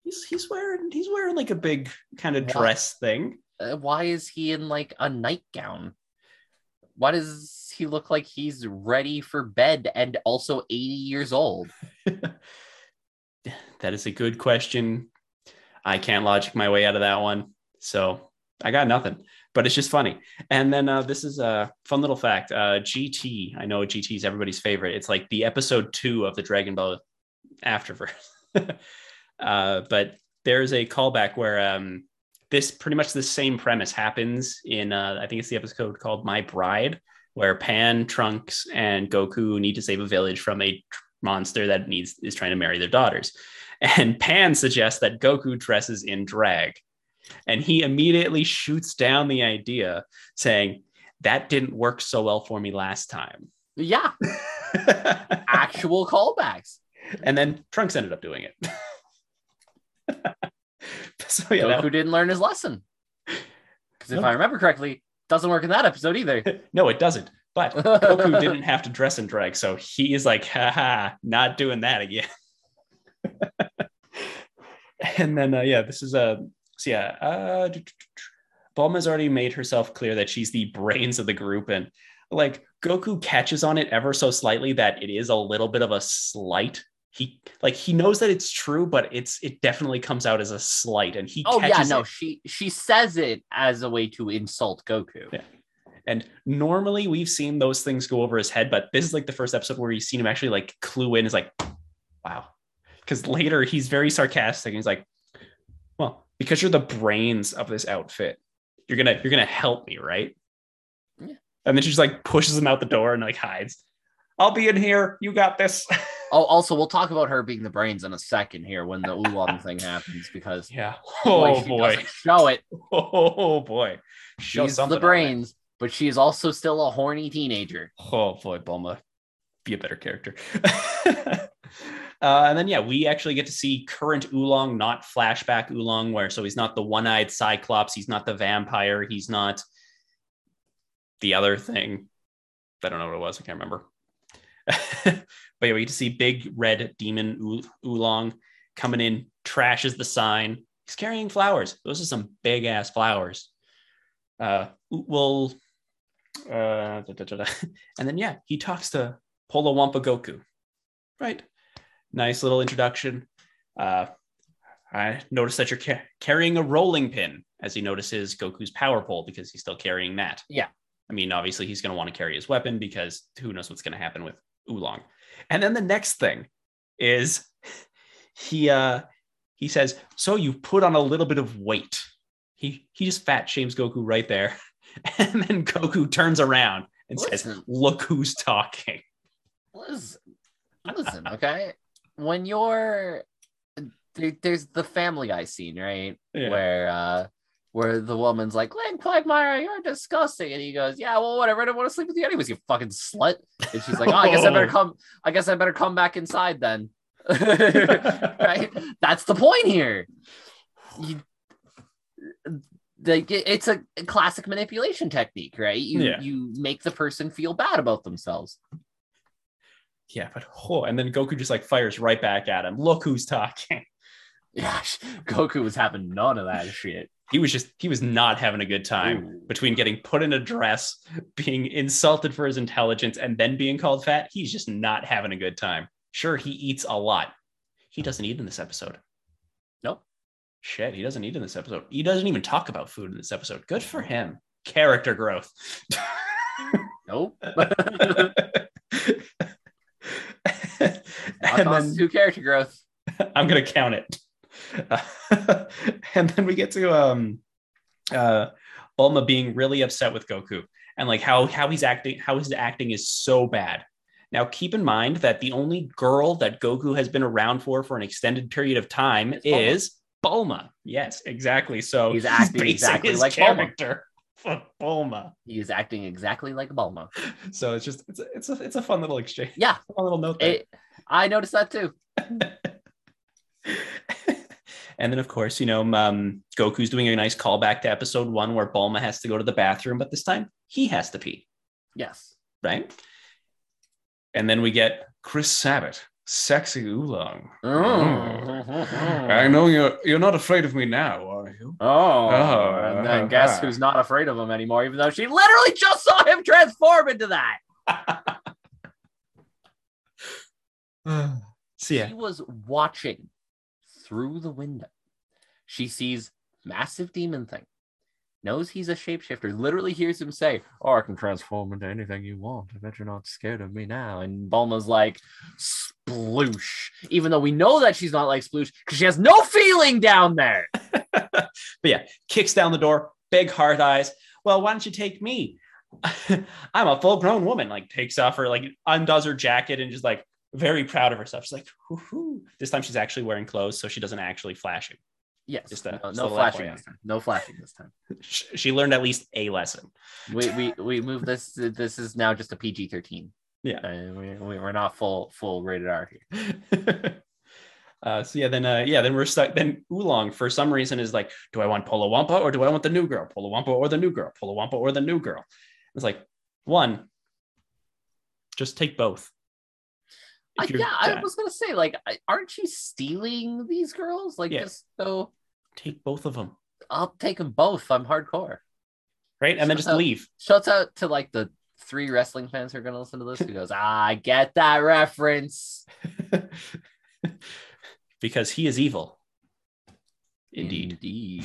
He's he's wearing he's wearing like a big kind of dress thing. Uh, why is he in like a nightgown? Why does he look like he's ready for bed and also 80 years old? That is a good question. I can't logic my way out of that one. So I got nothing, but it's just funny. And then uh, this is a fun little fact. Uh, GT, I know GT is everybody's favorite. It's like the episode two of the Dragon Ball Afterverse. uh, but there's a callback where um, this pretty much the same premise happens in, uh, I think it's the episode called My Bride, where Pan, Trunks, and Goku need to save a village from a tr- monster that needs is trying to marry their daughters. And Pan suggests that Goku dresses in drag. And he immediately shoots down the idea, saying, That didn't work so well for me last time. Yeah, actual callbacks. and then Trunks ended up doing it. so yeah, Goku didn't learn his lesson. Because if No. I remember correctly, doesn't work in that episode either. no, it doesn't. But Goku didn't have to dress in drag, so he is like, haha, not doing that again. and then, uh, yeah, this is a so yeah. Uh, Bulma's already made herself clear that she's the brains of the group, and like Goku catches on it ever so slightly that it is a little bit of a slight. He like he knows that it's true, but it's it definitely comes out as a slight, and he Oh yeah, no, it. she she says it as a way to insult Goku. Yeah. And normally we've seen those things go over his head, but this is like the first episode where you've seen him actually like clue in. Is like, wow. Because later he's very sarcastic. And he's like, well, because you're the brains of this outfit, you're gonna you're gonna help me, right? Yeah. And then she just like pushes him out the door and like hides. I'll be in here. You got this. Oh, also, we'll talk about her being the brains in a second here when the oolong thing happens because yeah. Oh boy. doesn't show it. Oh boy. Show She's something the brains, but she is also still a horny teenager. Oh boy, Bulma, be a better character. uh, and then yeah, we actually get to see current Oolong, not flashback Oolong, where so he's not the one-eyed Cyclops, he's not the vampire, he's not the other thing. I don't know what it was. I can't remember. But yeah, we get to see big red demon Ool- Oolong coming in, trashes the sign. He's carrying flowers. Those are some big ass flowers. Uh, we'll uh, da, da, da, and then yeah, he talks to Polo Wampa Goku. Right, nice little introduction. Uh, I noticed that you're ca- carrying a rolling pin, as he notices Goku's power pole because he's still carrying that. Yeah. I mean, obviously he's going to want to carry his weapon because who knows what's going to happen with Oolong. And then the next thing is he uh he says, "So you put on a little bit of weight." He he just fat shames Goku right there. And then Goku turns around and says, Look who's talking. Listen, listen, okay. When you're there, there's the Family Guy scene, right? Yeah. Where uh where the woman's like, Glenn Quagmire, you're disgusting. And he goes, Yeah, well, whatever. I don't want to sleep with you anyways, you fucking slut. And she's like, Oh, I guess I better oh. come, I guess I better come back inside then. right? That's the point here. You like it's a classic manipulation technique, right? You Yeah. you make the person feel bad about themselves. Yeah, but oh, and then Goku just like fires right back at him. Look who's talking. Yeah, Goku was having none of that shit. He was just he was not having a good time Ooh. between getting put in a dress, being insulted for his intelligence, and then being called fat. He's just not having a good time. Sure, he eats a lot. he doesn't eat in this episode. Nope. Shit, he doesn't eat in this episode. He doesn't even talk about food in this episode. Good for him. Character growth. Nope. and then two character growth. I'm gonna count it. and then we get to um uh Bulma being really upset with Goku and like how how he's acting how his acting is so bad. Now keep in mind that the only girl that Goku has been around for for an extended period of time It's is Bulma. Yes, exactly. So He's acting basing exactly like Bulma. character for Bulma. He is acting exactly like Bulma. So it's just it's a, it's a it's a fun little exchange. Yeah, A fun little note there. it, I noticed that too. and then, of course, you know, um, Goku's doing a nice callback to episode one where Bulma has to go to the bathroom, but this time he has to pee, Yes. right? And then we get Chris Sabat, sexy oolong. I know you're you're not afraid of me now, are you? Oh, Oh, and then uh, guess who's not afraid of him anymore, even though she literally just saw him transform into that. so yeah, She was watching through the window. She sees massive demon thing, knows he's a shapeshifter, literally hears him say, Oh, I can transform into anything you want. I bet you're not scared of me now. And Bulma's like, Sploosh. Even though we know that she's not like Sploosh because she has no feeling down there. but yeah, kicks down the door, big hard eyes. Well, why don't you take me? I'm a full grown woman. Like takes off her like undoes her jacket and just like very proud of herself. She's like, Hoo-hoo. this time she's actually wearing clothes, so she doesn't actually flash it. Yes. Just a- no, just no flashing this time. No flashing this time. She learned at least a lesson. We we we move this. This is now just a PG thirteen. Yeah. Uh, we, we we're not full full rated R here. uh, so yeah, then uh, yeah, then we're stuck. Then Oolong for some reason is like, do I want Polo Wampa or do I want the new girl? Polo Wampa or the new girl? Polo Wampa or the new girl? It's like one, just take both. I, If you're yeah, I was gonna say like, aren't you stealing these girls? Like, Yeah. just so take both of them, I'll take them both. I'm hardcore. right? And then just up. leave. Shouts out to like the three wrestling fans who are gonna listen to this. Who goes, ah, I get that reference. because he is evil. Indeed. Indeed.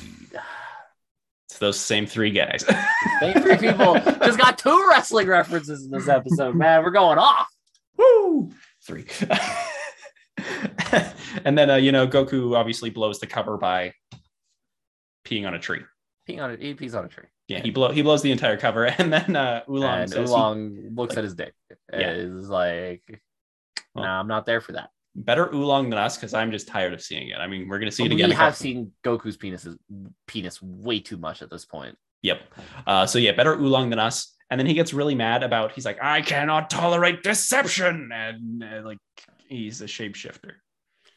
It's those same three guys. Same three people just got two wrestling references in this episode. Man, we're going off. Woo! Three. and then, uh, you know, Goku obviously blows the cover by peeing on a tree. Peeing on a he pees on a tree. Yeah, he blow he blows the entire cover, and then uh, Oolong and says he- looks like- at his dick. Yeah. Is like, Well, nah, I'm not there for that. better Oolong than us because I'm just tired of seeing it. I mean, we're gonna see it again. We have seen Goku's penis penis way too much at this point. Yep. Uh, so yeah, better Oolong than us. And then he gets really mad about. He's like, I cannot tolerate deception, and uh, like he's a shapeshifter.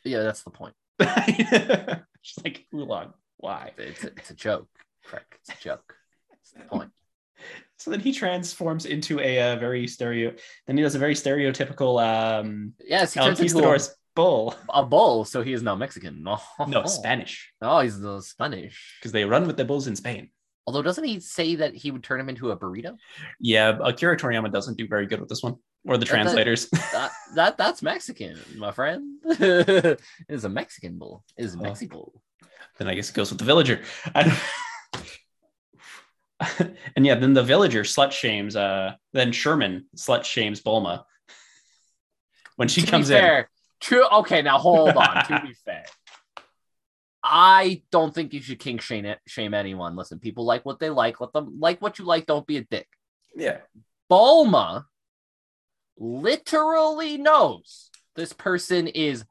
Yeah, that's the point. She's like Oolong, why? It's a, it's a joke, Frank. It's a joke. That's the point. So then he transforms into a, uh very stereo. Then he does a very stereotypical um, Yes, he El turns into a, bull. a bull, so he is now Mexican. No, No, Spanish, Oh, he's the Spanish. because they run with the bulls in Spain. Although, doesn't he say that he would turn him into a burrito? Yeah, Akira Toriyama doesn't do very good with this one, or the That- that- translators. That, that that's Mexican, my friend. it is a Mexican bull. It is a Oh. Mexi bull. then I guess it goes with the villager. And yeah, then the villager slut shames. Uh, then Sherman slut shames Bulma when she To be comes in. fair, True. Okay, now hold on. to be fair, I don't think you should kink shame shame anyone. Listen, people like what they like. Let them like what you like. Don't be a dick. Yeah, Bulma literally knows this person is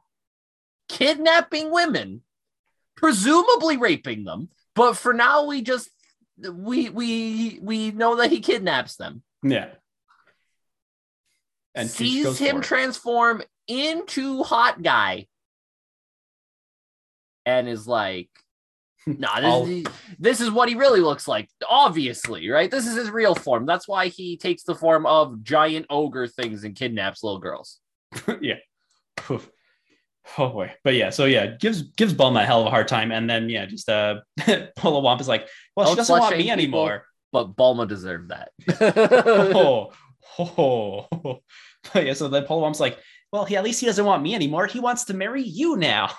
kidnapping women, presumably raping them. But for now, we just we we we know that he kidnaps them. yeah. And sees him transform into hot guy and is like nah this, is, this is what he really looks like obviously right this is his real form that's why he takes the form of giant ogre things and kidnaps little girls yeah. Oof. Oh boy. But yeah, so yeah, gives gives Bulma a hell of a hard time, and then yeah, just uh Pola Wamp is like, well, she Don't doesn't want me people. anymore. but Bulma deserved that oh, oh, oh. But yeah, so then Pola Wamp's like, well, he at least he doesn't want me anymore. He wants to marry you now.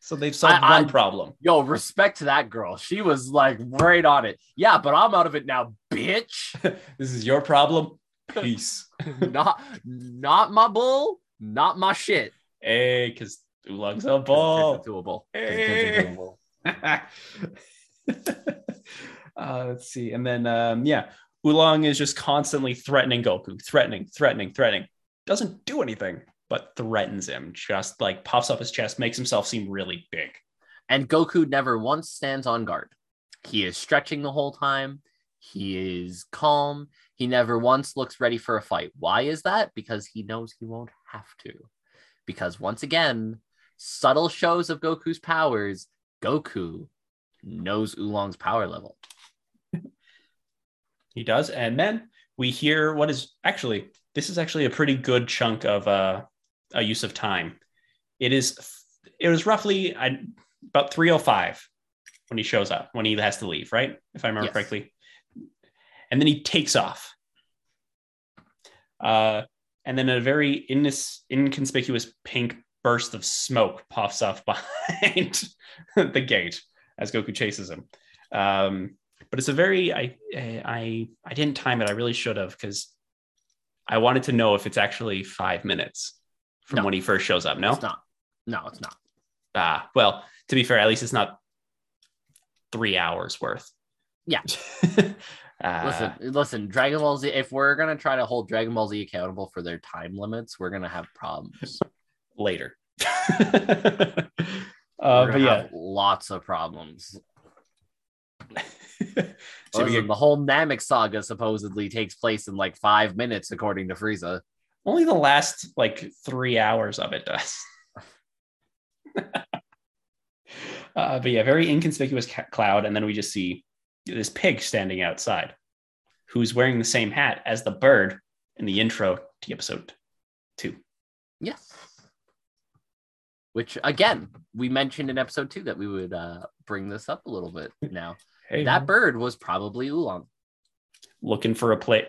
So they've solved I- one I- problem. Yo, respect to that girl. She was like right on it. Yeah, but I'm out of it now, bitch. This is your problem. Peace. not not my bull, not my shit. hey, because Oolong's a bull. Bull. Hey. uh, let's see. And then, um, yeah, Oolong is just constantly threatening Goku, threatening, threatening, threatening. Doesn't do anything, but threatens him. Just like puffs up his chest, makes himself seem really big. And Goku never once stands on guard. He is stretching the whole time. He is calm. He never once looks ready for a fight. Why is that? Because he knows he won't have to. Because once again, subtle shows of Goku's powers, Goku knows Oolong's power level. He does. And then we hear what is actually, this is actually a pretty good chunk of uh, a use of time. It is, it was roughly I, about 305 when he shows up, when he has to leave, right? If I remember Yes. correctly. And then he takes off. Uh, and then a very in this inconspicuous pink burst of smoke puffs up behind the gate as Goku chases him. Um, but it's a very I I I didn't time it. I really should have because I wanted to know if it's actually five minutes from No. when he first shows up. No, It's not. No, it's not. ah, well, to be fair, at least it's not three hours worth. Yeah. uh, Listen, listen, Dragon Ball Z, if we're gonna try to hold Dragon Ball Z accountable for their time limits, we're gonna have problems. later. Uh, but yeah, have lots of problems. Listen, the whole Namek saga supposedly takes place in like five minutes, according to Frieza. Only the last like three hours of it does. uh, but yeah, very inconspicuous ca- cloud, and then we just see this pig standing outside, who's wearing the same hat as the bird in the intro to episode two. Yes. Which again, we mentioned in episode two that we would uh, bring this up a little bit now. Hey, That bird was probably Oolong. looking for a play,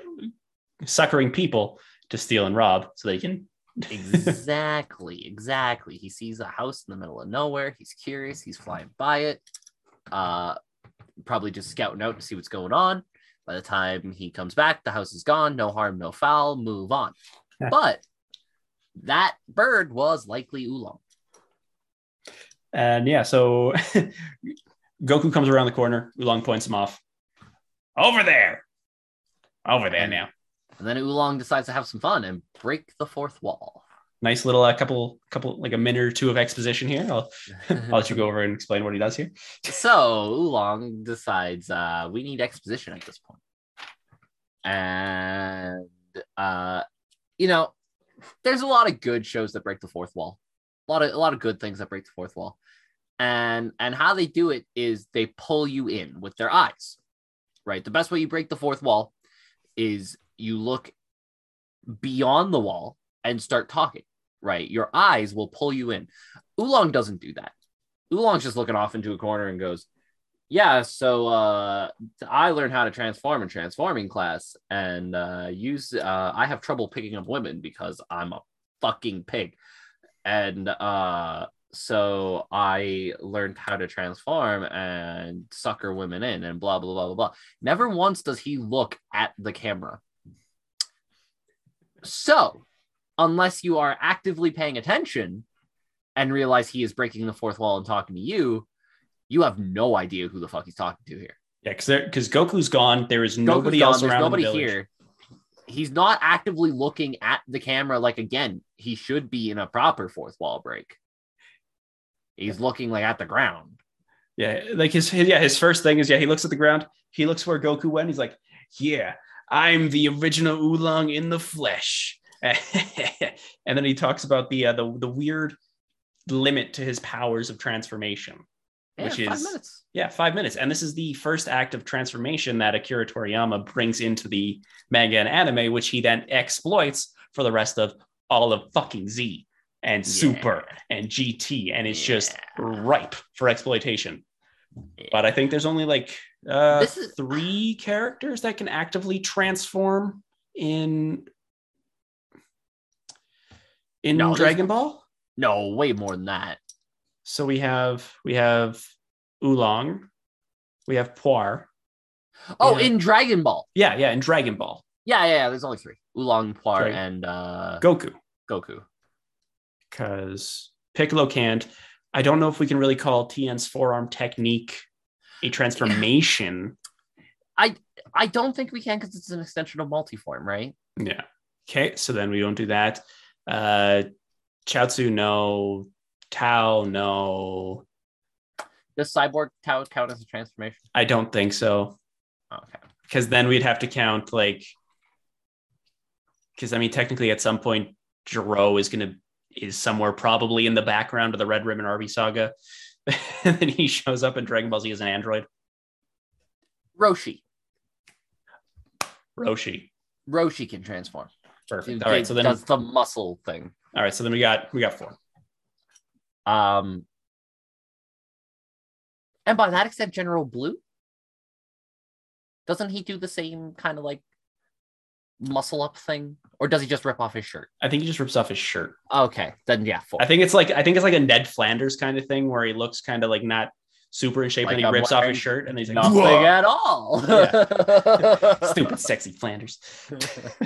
suckering people to steal and rob so they can. Exactly, exactly. He sees a house in the middle of nowhere. He's curious. He's flying by it. Uh, probably just scouting out to see what's going on. By the time he comes back, the house is gone. No harm, no foul. Move on. But that bird was likely Oolong. And yeah, so Goku comes around the corner. Oolong points him off. Over there. Over there now. And then Oolong decides to have some fun and break the fourth wall. Nice little uh, couple, couple like a minute or two of exposition here. I'll, I'll let you go over and explain what he does here. so Oolong decides uh, we need exposition at this point. And uh, you know, there's a lot of good shows that break the fourth wall. A lot of a lot of good things that break the fourth wall. And and how they do it is they pull you in with their eyes. Right? The best way you break the fourth wall is you look beyond the wall and start talking. Right? Your eyes will pull you in. Oolong doesn't do that. Oolong's just looking off into a corner and goes, Yeah, so uh, I learned how to transform in transforming class and uh, use. Uh, I have trouble picking up women because I'm a fucking pig. And uh, so I learned how to transform and sucker women in and blah, blah, blah, blah, blah. Never once does he look at the camera. So, unless you are actively paying attention, and realize he is breaking the fourth wall and talking to you, you have no idea who the fuck he's talking to here. Yeah, because because Goku's gone. There is nobody gone, else there's around. nobody here. He's not actively looking at the camera like again, he should be in a proper fourth wall break. He's looking like at the ground. Yeah, like his, his yeah his first thing is yeah he looks at the ground. He looks where Goku went. He's like, yeah, I'm the original Oolong in the flesh. and then he talks about the uh, the the weird limit to his powers of transformation. Yeah, Which five is- minutes. Yeah, five minutes. And this is the first act of transformation that Akira Toriyama brings into the manga and anime, which he then exploits for the rest of all of fucking Z and Super and GT. And it's just ripe for exploitation. But I think there's only like uh, This is- three characters that can actively transform in in No, Dragon Ball. No, way more than that. So we have we have Oolong, we have Puar. Oh, in Dragon Ball. Yeah, yeah, in Dragon Ball, Yeah, yeah, yeah. There's only three: Oolong, Puar, and uh, Goku. Goku. because Piccolo can't. I don't know if we can really call Tien's four-arm technique a transformation. I I don't think we can because it's an extension of multiform, right? yeah. Okay, so then we don't do that. Uh Chaozu, no. Tao, no. Does Cyborg Tao count as a transformation? I don't think so. Okay. Because then we'd have to count like because I mean technically at some point Gero is gonna is somewhere probably in the background of the Red Ribbon Army saga. and then he shows up in Dragon Ball Z as an android. Roshi. Roshi. Roshi can transform. Perfect. All right. So then does the muscle thing. All right, so then we got we got four. Um, and by that extent, General Blue doesn't he do the same kind of like muscle up thing, or does he just rip off his shirt? I think he just rips off his shirt. Okay, then yeah, four. I think it's like I think it's like a Ned Flanders kind of thing where he looks kind of like not super in shape Like and he I'm rips off his shirt and he's like Nothing "Whoa." at all. stupid sexy Flanders.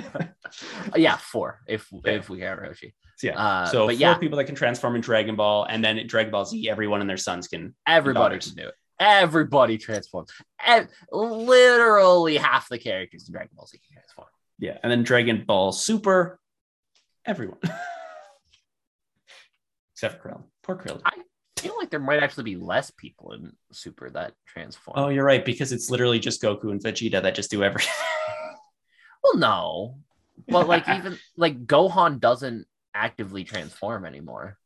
yeah, four if Yeah. if we count Roshi. So, yeah. Uh, so four yeah, people that can transform in Dragon Ball, and then Dragon Ball Z, everyone and their sons can. everybody can do it. Everybody transforms. And literally half the characters in Dragon Ball Z can transform. Yeah, and then Dragon Ball Super, everyone, except for Krillin. Poor Krillin. I feel like there might actually be less people in Super that transform. Oh, you're right because it's literally just Goku and Vegeta that just do everything. Well, no, but like even like Gohan doesn't actively transform anymore,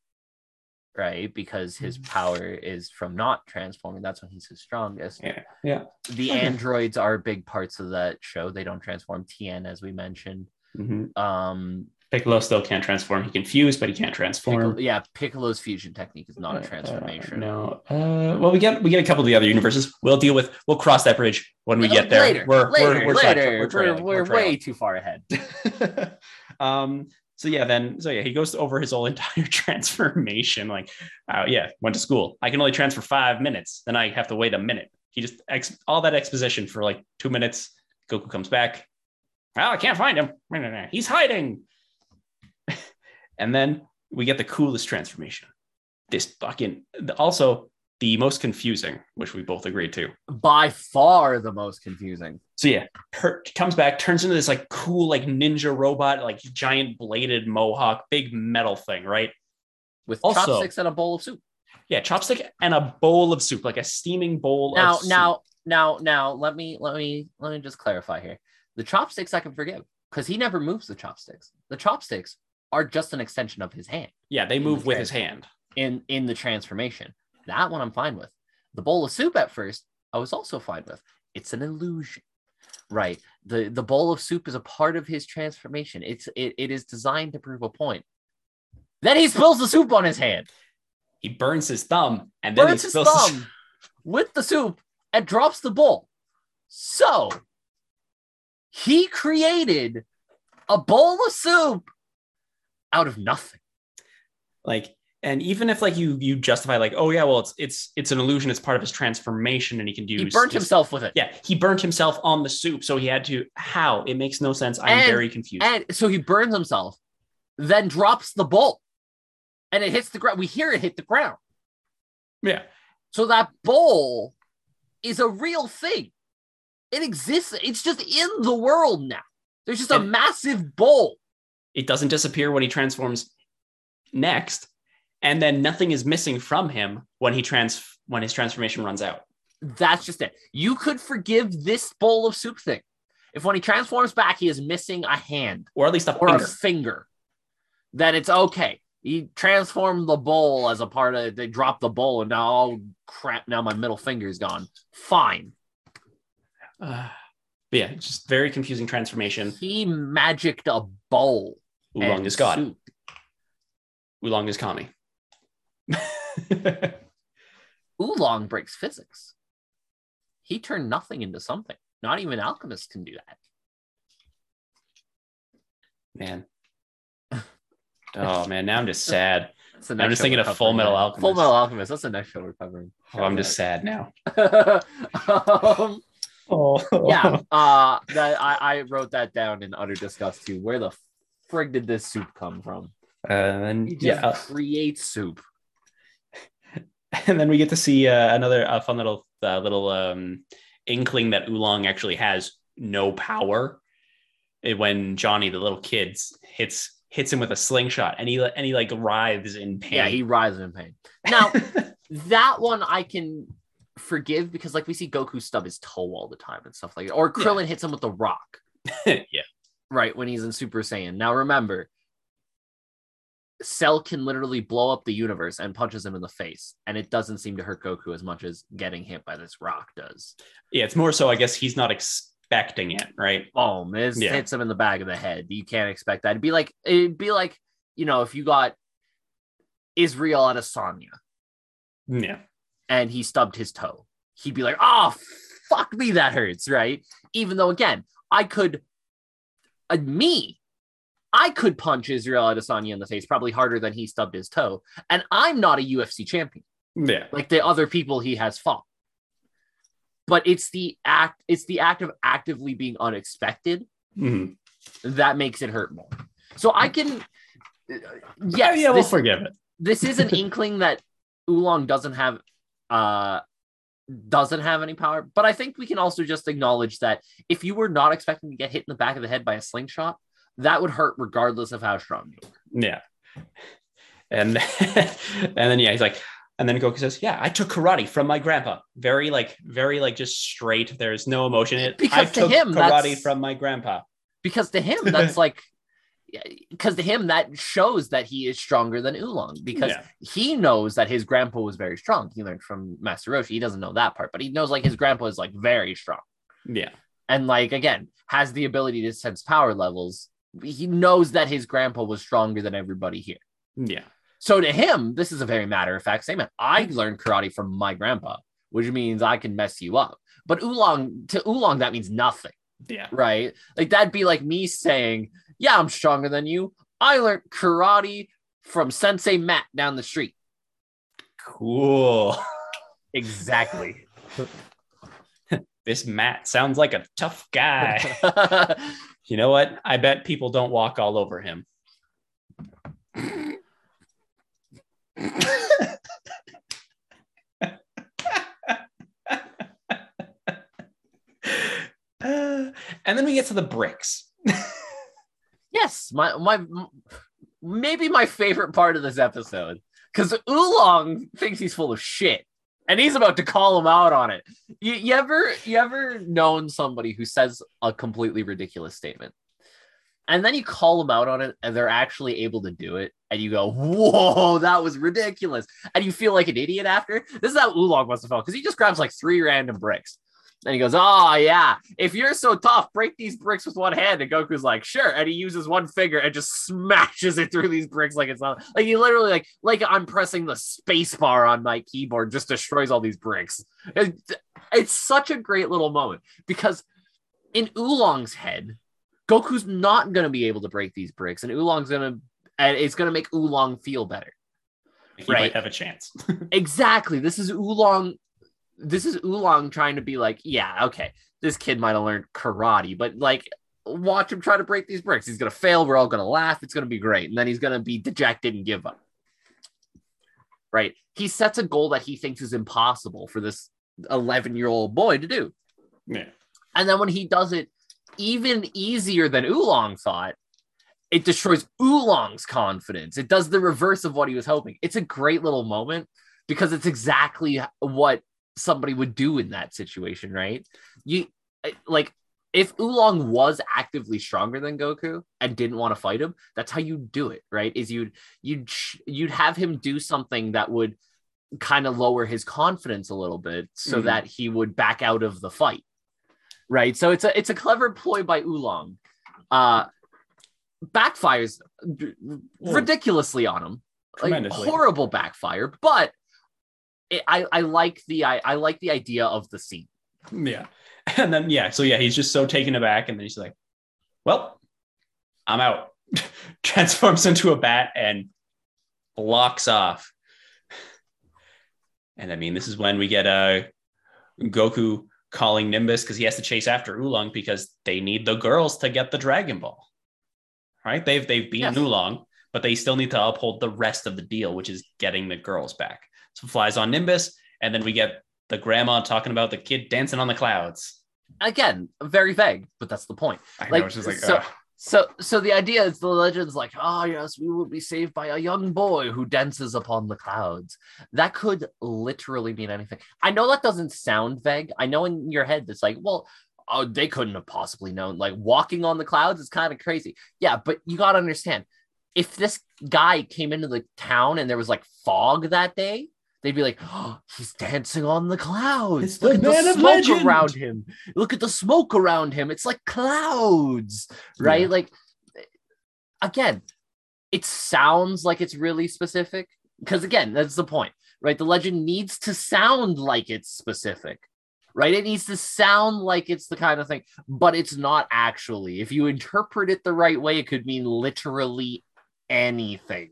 right? Because his power is from not transforming. That's when he's his strongest. yeah, yeah. The Okay. androids are big parts of that show. They don't transform. Tien, as we mentioned. Mhm. Um, Piccolo still can't transform. He can fuse, but he can't transform. Piccolo, yeah, Piccolo's fusion technique is not Uh, a transformation. no. Uh, well, we get we get a couple of the other universes. We'll deal with. We'll cross that bridge when we get there. Later, we're later, we're we're, tra- later. we're, we're, we're way too far ahead. um. So yeah, then so yeah, he goes over his whole entire transformation. Like, uh, yeah, went to school. I can only transfer five minutes. Then I have to wait a minute. He just ex- all that exposition for like two minutes. Goku comes back. Well, I can't find him. He's hiding. and then we get the coolest transformation. This fucking also the most confusing, which we both agreed to. By far the most confusing. So yeah, per- comes back, turns into this like cool like ninja robot, like giant bladed mohawk, big metal thing, right? With Also- chopsticks and a bowl of soup. Yeah, chopstick and a bowl of soup, like a steaming bowl Now, of soup. now, now, now, let me let me let me just clarify here. The chopsticks I can forgive because he never moves the chopsticks. The chopsticks are just an extension of his hand yeah, they move the with his hand. in in the transformation. That one I'm fine with. The bowl of soup at first I was also fine with. It's an illusion, right? the The bowl of soup is a part of his transformation. It's it, it is designed to prove a point. Then he spills the soup on his hand. He burns his thumb and then burns he spills his- thumb with the soup and drops the bowl. So he created a bowl of soup out of nothing. like and even if like you you justify like oh yeah well it's it's it's an illusion it's part of his transformation and he can do He burnt his- himself with it. yeah he burnt himself on the soup so he had to how it makes no sense i'm And- very confused And so he burns himself, then drops the bowl. And it hits the ground. We hear it hit the ground. yeah So that bowl is a real thing. It exists. It's just in the world now. There's just a massive bowl. it doesn't disappear when he transforms next and then nothing is missing from him when he trans when his transformation runs out That's just it. You could forgive this bowl of soup thing. If when he transforms back, he is missing a hand or at least a or finger a finger, then it's okay. He transformed the bowl as a part of they dropped the bowl and now oh crap, now my middle finger is gone. Fine. Uh, but yeah it's just very confusing transformation He magicked a bowl. oolong is god soup. oolong is kami Oolong breaks physics. He turned nothing into something. Not even alchemists can do that. man Oh man, now I'm just sad. I'm just thinking of Full Metal man. Alchemist. Full Metal Alchemist. That's the next show we're covering. Oh, I'm just sad now. um, Oh yeah, uh, that I, I wrote that down in utter disgust too. Where the frig did this soup come from? Uh, and He just yeah, create soup. and then we get to see uh, another uh, fun little uh, little um, inkling that Oolong actually has no power. It- when Johnny, the little kid, hits hits him with a slingshot, and he and he like writhes in pain. Yeah, he writhes in pain. Now that one I can forgive because like we see Goku stub his toe all the time and stuff like that. Or Yeah. Krillin hits him with the rock, yeah, right, when he's in Super Saiyan. Now remember, Cell can literally blow up the universe and punches him in the face, and it doesn't seem to hurt Goku as much as getting hit by this rock does. yeah. It's more so, I guess he's not expecting it, right? Boom, it Yeah. hits him in the back of the head. You can't expect that. It'd be like it'd be like, you know, if you got Israel Adesanya, Yeah, and he stubbed his toe, he'd be like, oh, fuck me, that hurts, right? Even though, again, I could, uh, me, I could punch Israel Adesanya in the face probably harder than he stubbed his toe. And I'm not a UFC champion yeah, like the other people he has fought. But it's the act, it's the act of actively being unexpected Mhm. that makes it hurt more. So I can, uh, yeah, yes, yeah. We'll this, forgive it. this is an inkling that Oolong doesn't have uh doesn't have any power, but I think we can also just acknowledge that if you were not expecting to get hit in the back of the head by a slingshot, that would hurt regardless of how strong you are. Yeah. And and then yeah, he's like, and then Goku says, "Yeah, I took karate from my grandpa." Very like, very like, just straight. There's no emotion in it. Because I to took him, karate from my grandpa. Because to him, that's like because to him that shows that he is stronger than Oolong because Yeah. he knows that his grandpa was very strong. He learned from Master Roshi. He doesn't know that part, but he knows like his grandpa is like very strong. Yeah, and like again has the ability to sense power levels he knows that his grandpa was stronger than everybody here. Yeah, so to him this is a very matter of fact statement. I learned karate from my grandpa which means i can mess you up. But oolong to oolong that means nothing yeah. right? Like that'd be like me saying yeah i'm stronger than you. I learned karate from sensei matt down the street. Cool. exactly. This Matt sounds like a tough guy. you know what? I bet people don't walk all over him. Uh, and then we get to the bricks. Yes, my my maybe my favorite part of this episode because Oolong thinks he's full of shit, and he's about to call him out on it. You, you ever you ever known somebody who says a completely ridiculous statement, and then you call them out on it, and they're actually able to do it, and you go, "Whoa, that was ridiculous," and you feel like an idiot after. This is how Oolong must have felt because he just grabs like three random bricks. And he goes, Oh, yeah. If you're so tough, break these bricks with one hand. And Goku's like, Sure. And he uses one finger and just smashes it through these bricks like it's not like he literally, like, like I'm pressing the space bar on my keyboard, just destroys all these bricks. It- it's such a great little moment because in Oolong's head, Goku's not going to be able to break these bricks, and Oolong's going to, and it's going to make Oolong feel better. He Right. might have a chance. Exactly. This is Oolong. This is Oolong trying to be like, yeah, okay, this kid might have learned karate, but like, watch him try to break these bricks. He's gonna fail. We're all gonna laugh. It's gonna be great, and then he's gonna be dejected and give up. Right? He sets a goal that he thinks is impossible for this 11 year old boy to do, yeah. and then when he does it even easier than Oolong thought, it destroys Oolong's confidence. It does the reverse of what he was hoping. It's a great little moment because it's exactly what somebody would do in that situation, right? You like if Oolong was actively stronger than Goku and didn't want to fight him, that's how you do it, right? Is you'd you'd sh- you'd have him do something that would kind of lower his confidence a little bit so Mhm. that he would back out of the fight. Right? So it's a it's a clever ploy by Oolong. Uh backfires ridiculously on him. Like horrible backfire, but it, I I like the I, I like the idea of the scene. Yeah. And then yeah, so yeah, he's just so taken aback, and then he's like, Well, I'm out. transforms into a bat and blocks off. And I mean, this is when we get uh, Goku calling Nimbus because he has to chase after Oolong because they need the girls to get the Dragon Ball. Right? They've they've beaten Yes. Oolong, but they still need to uphold the rest of the deal, which is getting the girls back. So flies on Nimbus, and then we get the grandma talking about the kid dancing on the clouds. Again, very vague, but that's the point. I Like, know it's just like so- ugh. So, so the idea is the legend's like, oh yes, we will be saved by a young boy who dances upon the clouds. That could literally mean anything. I know that doesn't sound vague. I know in your head it's like, well, oh, they couldn't have possibly known. Like walking on the clouds is kind of crazy. Yeah, but you gotta understand, if this guy came into the town and there was like fog that day, they'd be like, oh, he's dancing on the clouds. It's Look the at the man of smoke legend." around him. Look at the smoke around him. It's like clouds right? Yeah. Like, again, it sounds like it's really specific because, again, that's the point, right? The legend needs to sound like it's specific, right? It needs to sound like it's the kind of thing, but it's not actually. If you interpret it the right way, it could mean literally anything.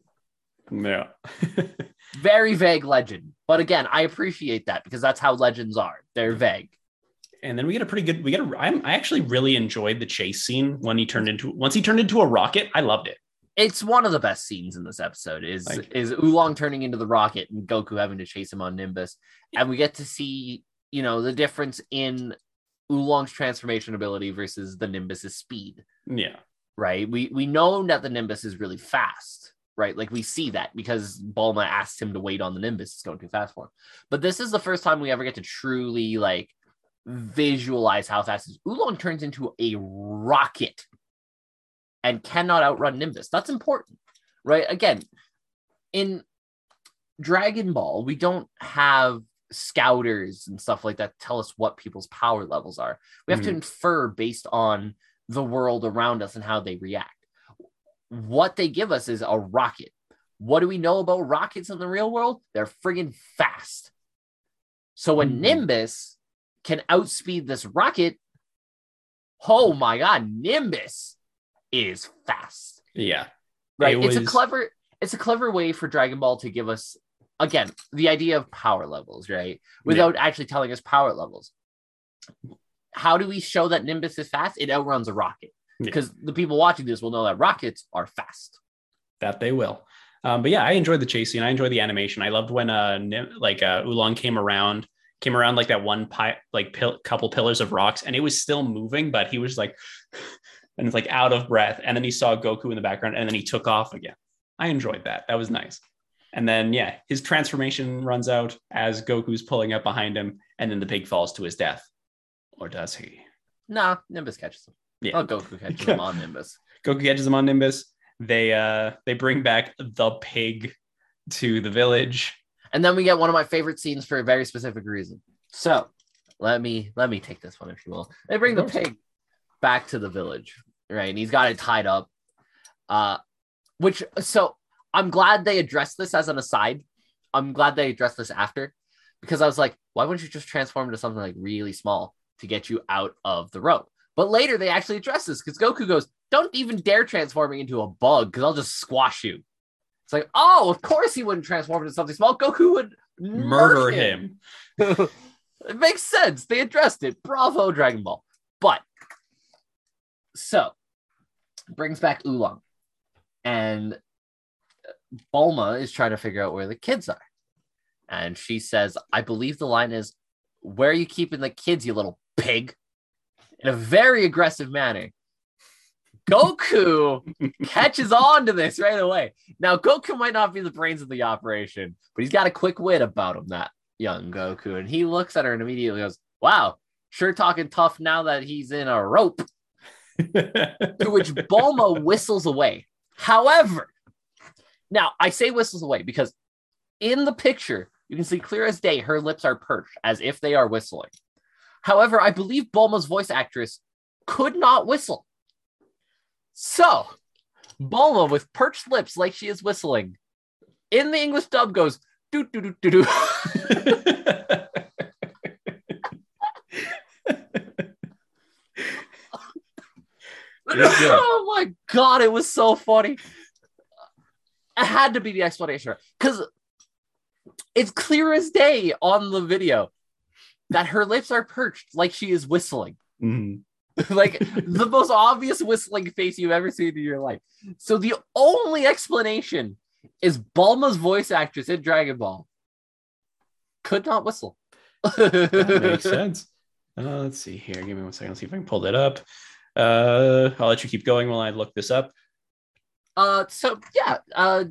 Yeah. Very vague legend, but again, I appreciate that because that's how legends are. They're vague. and then we get a pretty good we get a I'm, i actually really enjoyed the chase scene when he turned into once he turned into a rocket i loved it it's one of the best scenes in this episode is is Oolong turning into the rocket and Goku having to chase him on Nimbus, and we get to see you know the difference in Oolong's transformation ability versus the Nimbus's speed. yeah Right? We we know that the Nimbus is really fast. Right, like we see that because Bulma asked him to wait on the Nimbus. It's going too fast for him. But this is the first time we ever get to truly like visualize how fast is. Oolong turns into a rocket and cannot outrun Nimbus. That's important, right? Again, in Dragon Ball, we don't have scouters and stuff like that tell us what people's power levels are. We have to Mhm. infer based on the world around us and how they react. What they give us is a rocket. What do we know about rockets in the real world? They're friggin' fast. So when Mhm. Nimbus can outspeed this rocket, oh my god, Nimbus is fast. yeah Right? It it's a clever it's a clever way for Dragon Ball to give us again the idea of power levels, right? Without actually telling us power levels. How do we show that Nimbus is fast? It outruns a rocket. Yeah. Because the people watching this will know that rockets are fast. that they will. Um, but yeah i enjoyed the chase scene i enjoyed the animation. I loved when uh like uh oolong came around came around like that one pi- like pil- couple pillars of rocks and it was still moving but he was like and it's like out of breath and then he saw goku in the background and then he took off again. I enjoyed that. That was nice. And then yeah his transformation runs out as goku's pulling up behind him and then the pig falls to his death. Or does he? Nah, Nimbus catches him. Yeah. Oh, Goku catches him on Nimbus. Goku catches him on Nimbus. They uh they bring back the pig to the village. And then we get one of my favorite scenes for a very specific reason. So let me let me take this one if you will. They bring the pig back to the village, right? And he's got it tied up. Uh which so I'm glad they addressed this as an aside. I'm glad they addressed this after because I was like, why wouldn't you just transform into something like really small to get you out of the rope? But later they actually address this because Goku goes, Don't even dare transform me into a bug because I'll just squash you. It's like, oh, of course he wouldn't transform into something small. Goku would Murder murk him. it makes sense. They addressed it. Bravo, Dragon Ball. But so brings back Oolong, and Bulma is trying to figure out where the kids are, and she says, "I believe the line is, where are you keeping the kids, you little pig?" In a very aggressive manner. Goku catches on to this right away. Now, Goku might not be the brains of the operation, but he's got a quick wit about him, that young Goku. And he looks at her and immediately goes, Wow, sure talking tough now that he's in a rope. To which Bulma whistles away. However, now I say whistles away because in the picture, you can see clear as day her lips are perched as if they are whistling. However, I believe Bulma's voice actress could not whistle. So, Bulma with perched lips like she is whistling in the English dub goes doo doo doo doo doo. It is good. oh my god, it was so funny. it had to be the explanation because it's clear as day on the video that her lips are perched like she is whistling. Mhm. like the most obvious whistling face you've ever seen in your life. So the only explanation is Bulma's voice actress in Dragon Ball could not whistle. That makes sense. Uh, let's see here. Give me one second. Let's see if I can pull that up. Uh, I'll let you keep going while I look this up. Uh, so yeah, uh,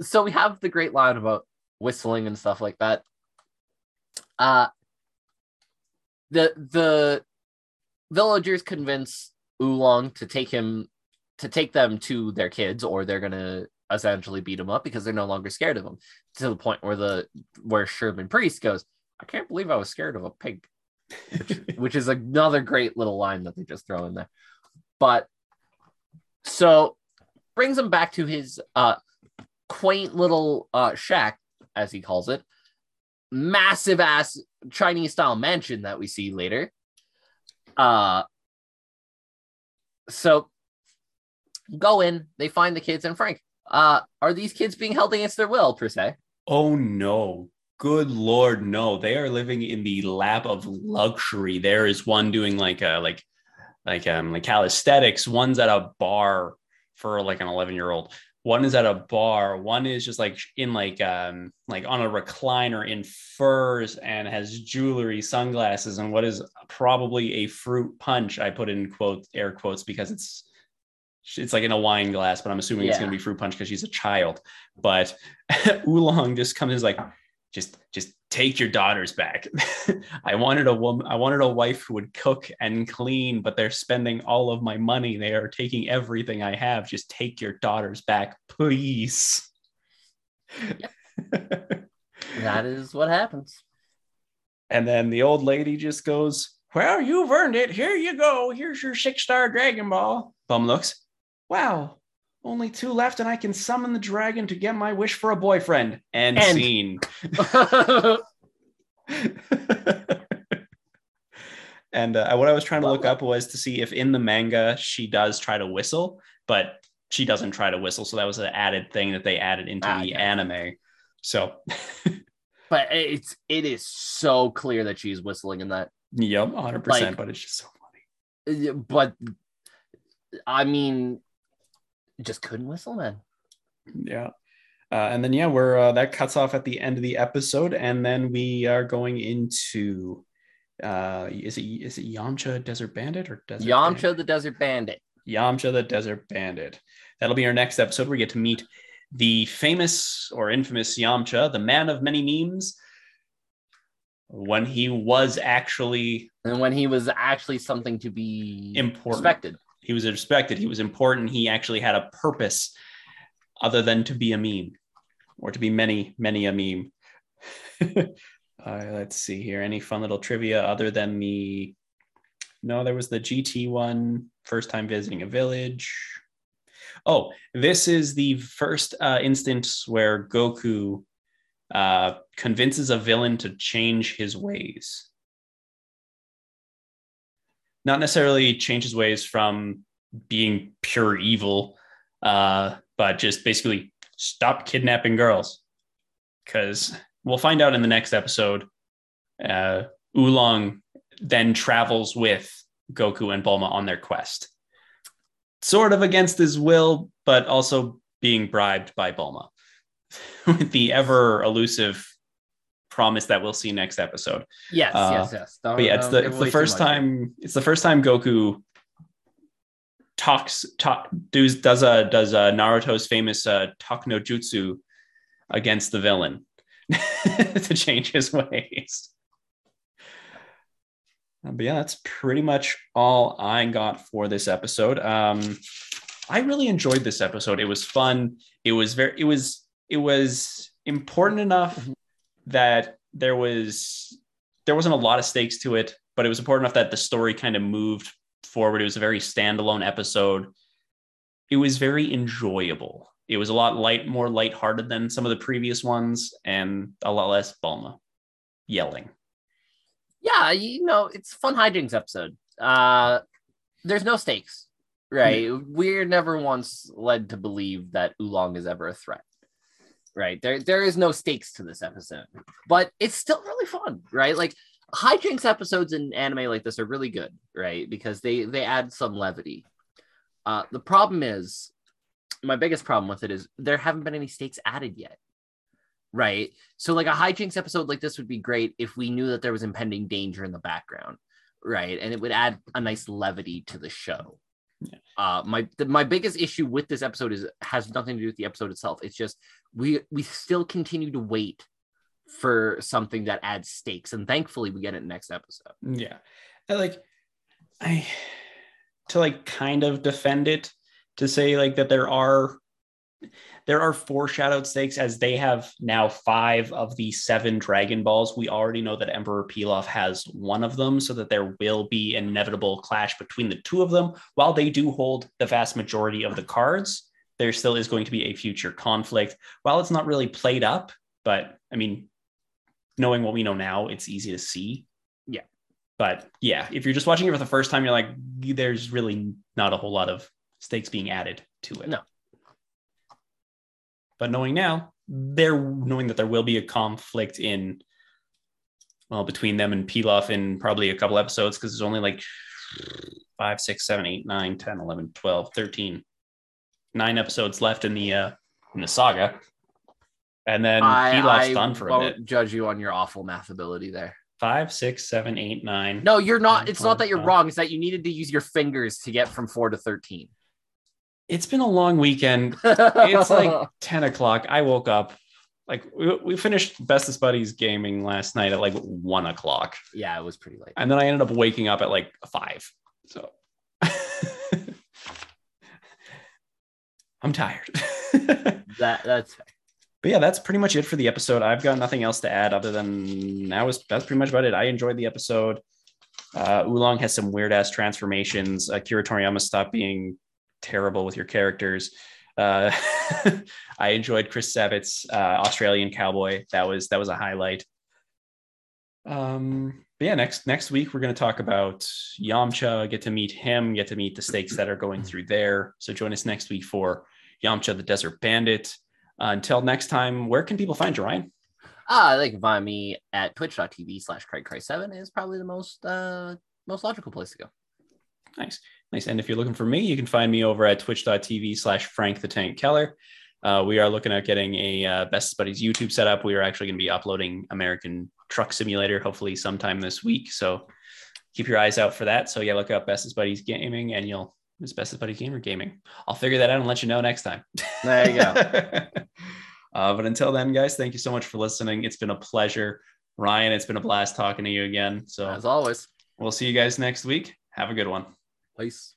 so we have the great line about whistling and stuff like that. Uh, the the villagers convince Oolong to take him to take them to their kids, or they're gonna essentially beat him up because they're no longer scared of him. To the point where the where Sherman Priest goes, "I can't believe I was scared of a pig," which, which is another great little line that they just throw in there. But so brings him back to his uh quaint little uh shack, as he calls it, massive ass Chinese style mansion that we see later. Uh so go in, they find the kids and Frank. Uh are these kids being held against their will, per se? Oh no. Good lord, no. They are living in the lap of luxury. There is one doing like a like like um like calisthenics, one's at a bar for like an 11 year old. One is at a bar, one is just like in like um like on a recliner in furs and has jewelry, sunglasses, and what is probably a fruit punch. I put in quote air quotes because it's it's like in a wine glass, but I'm assuming it's gonna be fruit punch because she's a child. But Oolong just comes in, like, just just take your daughters back. I wanted a woman, I wanted a wife who would cook and clean, but they're spending all of my money. They are taking everything I have. Just take your daughters back, please. That is what happens. and then the old lady just goes, Well, you've earned it. Here you go. Here's your six star Dragon Ball. Bum looks, Wow, only two left, and I can summon the dragon to get my wish for a boyfriend. And, And- scene. and uh, what I was trying to look up was to see if in the manga she does try to whistle, but she doesn't try to whistle. So that was an added thing that they added into Ah, the okay. anime. So, but it's it is so clear that she's whistling in that. yep, 100%. Like- but it's just so funny. But I mean, just couldn't whistle, man. Yeah. Uh, and then, yeah, we're uh, that cuts off at the end of the episode. And then we are going into uh, is it is it Yamcha Desert Bandit or Desert Bandit? Yamcha the Desert Bandit. Yamcha the Desert Bandit. That'll be our next episode. We get to meet the famous or infamous Yamcha, the man of many memes, when he was actually And when he was actually something to be Important. respected. He was respected, he was important, he actually had a purpose other than to be a meme or to be many, many a meme. uh, let's see here. Any fun little trivia other than the no, there was the GT one, first time visiting a village. Oh, this is the first uh, instance where Goku uh, convinces a villain to change his ways. Not necessarily change his ways from being pure evil, uh, but just basically stop kidnapping girls. Because we'll find out in the next episode. Uh, Oolong then travels with Goku and Bulma on their quest, sort of against his will, but also being bribed by Bulma with the ever elusive promise that we'll see next episode. Yes, Uh, yes, yes. Don't- But yeah, it's the it's the first time it's the first time Goku talks talk does does a does a Naruto's famous uh talk no jutsu against the villain to change his ways. Uh, But yeah, that's pretty much all I got for this episode. Um, I really enjoyed this episode. It was fun. It was very. It was. It was important enough Mhm. That there was there wasn't a lot of stakes to it, but it was important enough that the story kind of moved forward. It was a very standalone episode. It was very enjoyable. It was a lot light, more lighthearted than some of the previous ones, and a lot less Bulma yelling. Yeah, you know, it's fun hijinks episode. Uh there's no stakes. right? We're never once led to believe that Oolong is ever a threat. Right. There there is no stakes to this episode. But it's still really fun, right? Like hijinks episodes in anime like this are really good, right? Because they they add some levity. Uh the problem is my biggest problem with it is there haven't been any stakes added yet. Right. So like a hijinks episode like this would be great if we knew that there was impending danger in the background. Right. And it would add a nice levity to the show. Yeah. Uh, my the, my biggest issue with this episode is has nothing to do with the episode itself. It's just we we still continue to wait for something that adds stakes, and thankfully we get it next episode. Yeah. I like I to like kind of defend it to say like that there are there are foreshadowed stakes as they have now five of the seven Dragon Balls. We already know that Emperor Pilaf has one of them, so that there will be an inevitable clash between the two of them. While they do hold the vast majority of the cards, there still is going to be a future conflict. While it's not really played up, but I mean, knowing what we know now, it's easy to see. Yeah. But yeah, if you're just watching it for the first time, you're like, there's really not a whole lot of stakes being added to it. No. But knowing now, they're knowing that there will be a conflict in well between them and Pilaf in probably a couple episodes because there's only like 5 6 7 8 9 10 11 12 13 nine episodes left in the uh in the saga and then I, Pilaf's I done for a bit judge you on your awful math ability there. five six seven eight nine No, you're not. Nine, It's not that you're five. wrong. It's that you needed to use your fingers to get from four to thirteen. it's been a long weekend it's like 10 o'clock i woke up like we, we finished bestest buddies gaming last night at like 1 o'clock yeah, it was pretty late. and then I ended up waking up at like five. So I'm tired. but That that's fair. yeah, that's pretty much it for the episode. I've got nothing else to add other than that was that's pretty much about it. I enjoyed the episode. Uh, Oolong has some weird ass transformations. Uh, Akira Toriyama stopped being terrible with your characters. Uh, I enjoyed Chris Savitz's uh, Australian cowboy. That was that was a highlight. Um, but yeah, next next week we're going to talk about Yamcha. Get to meet him. Get to meet the stakes that are going through there. So join us next week for Yamcha, the Desert Bandit. Uh, until next time, where can people find you, Ryan? Ah, they can find me at twitch.tv slash Craig Christ 7 is probably the most uh most logical place to go. Nice, nice. And if you're looking for me, you can find me over at twitch.tv slash Frank the Tank Keller. Uh, we are looking at getting a uh, Best Buddies YouTube set up. We are actually going to be uploading American Truck Simulator hopefully sometime this week. So keep your eyes out for that. So yeah, look up Best Buddies Gaming and you'll it's Bestest Buddies Gamer Gaming. I'll figure that out and let you know next time. There you go. uh, but until then, guys, thank you so much for listening. It's been a pleasure. Ryan, it's been a blast talking to you again. So As always. we'll see you guys next week. Have a good one. Peace.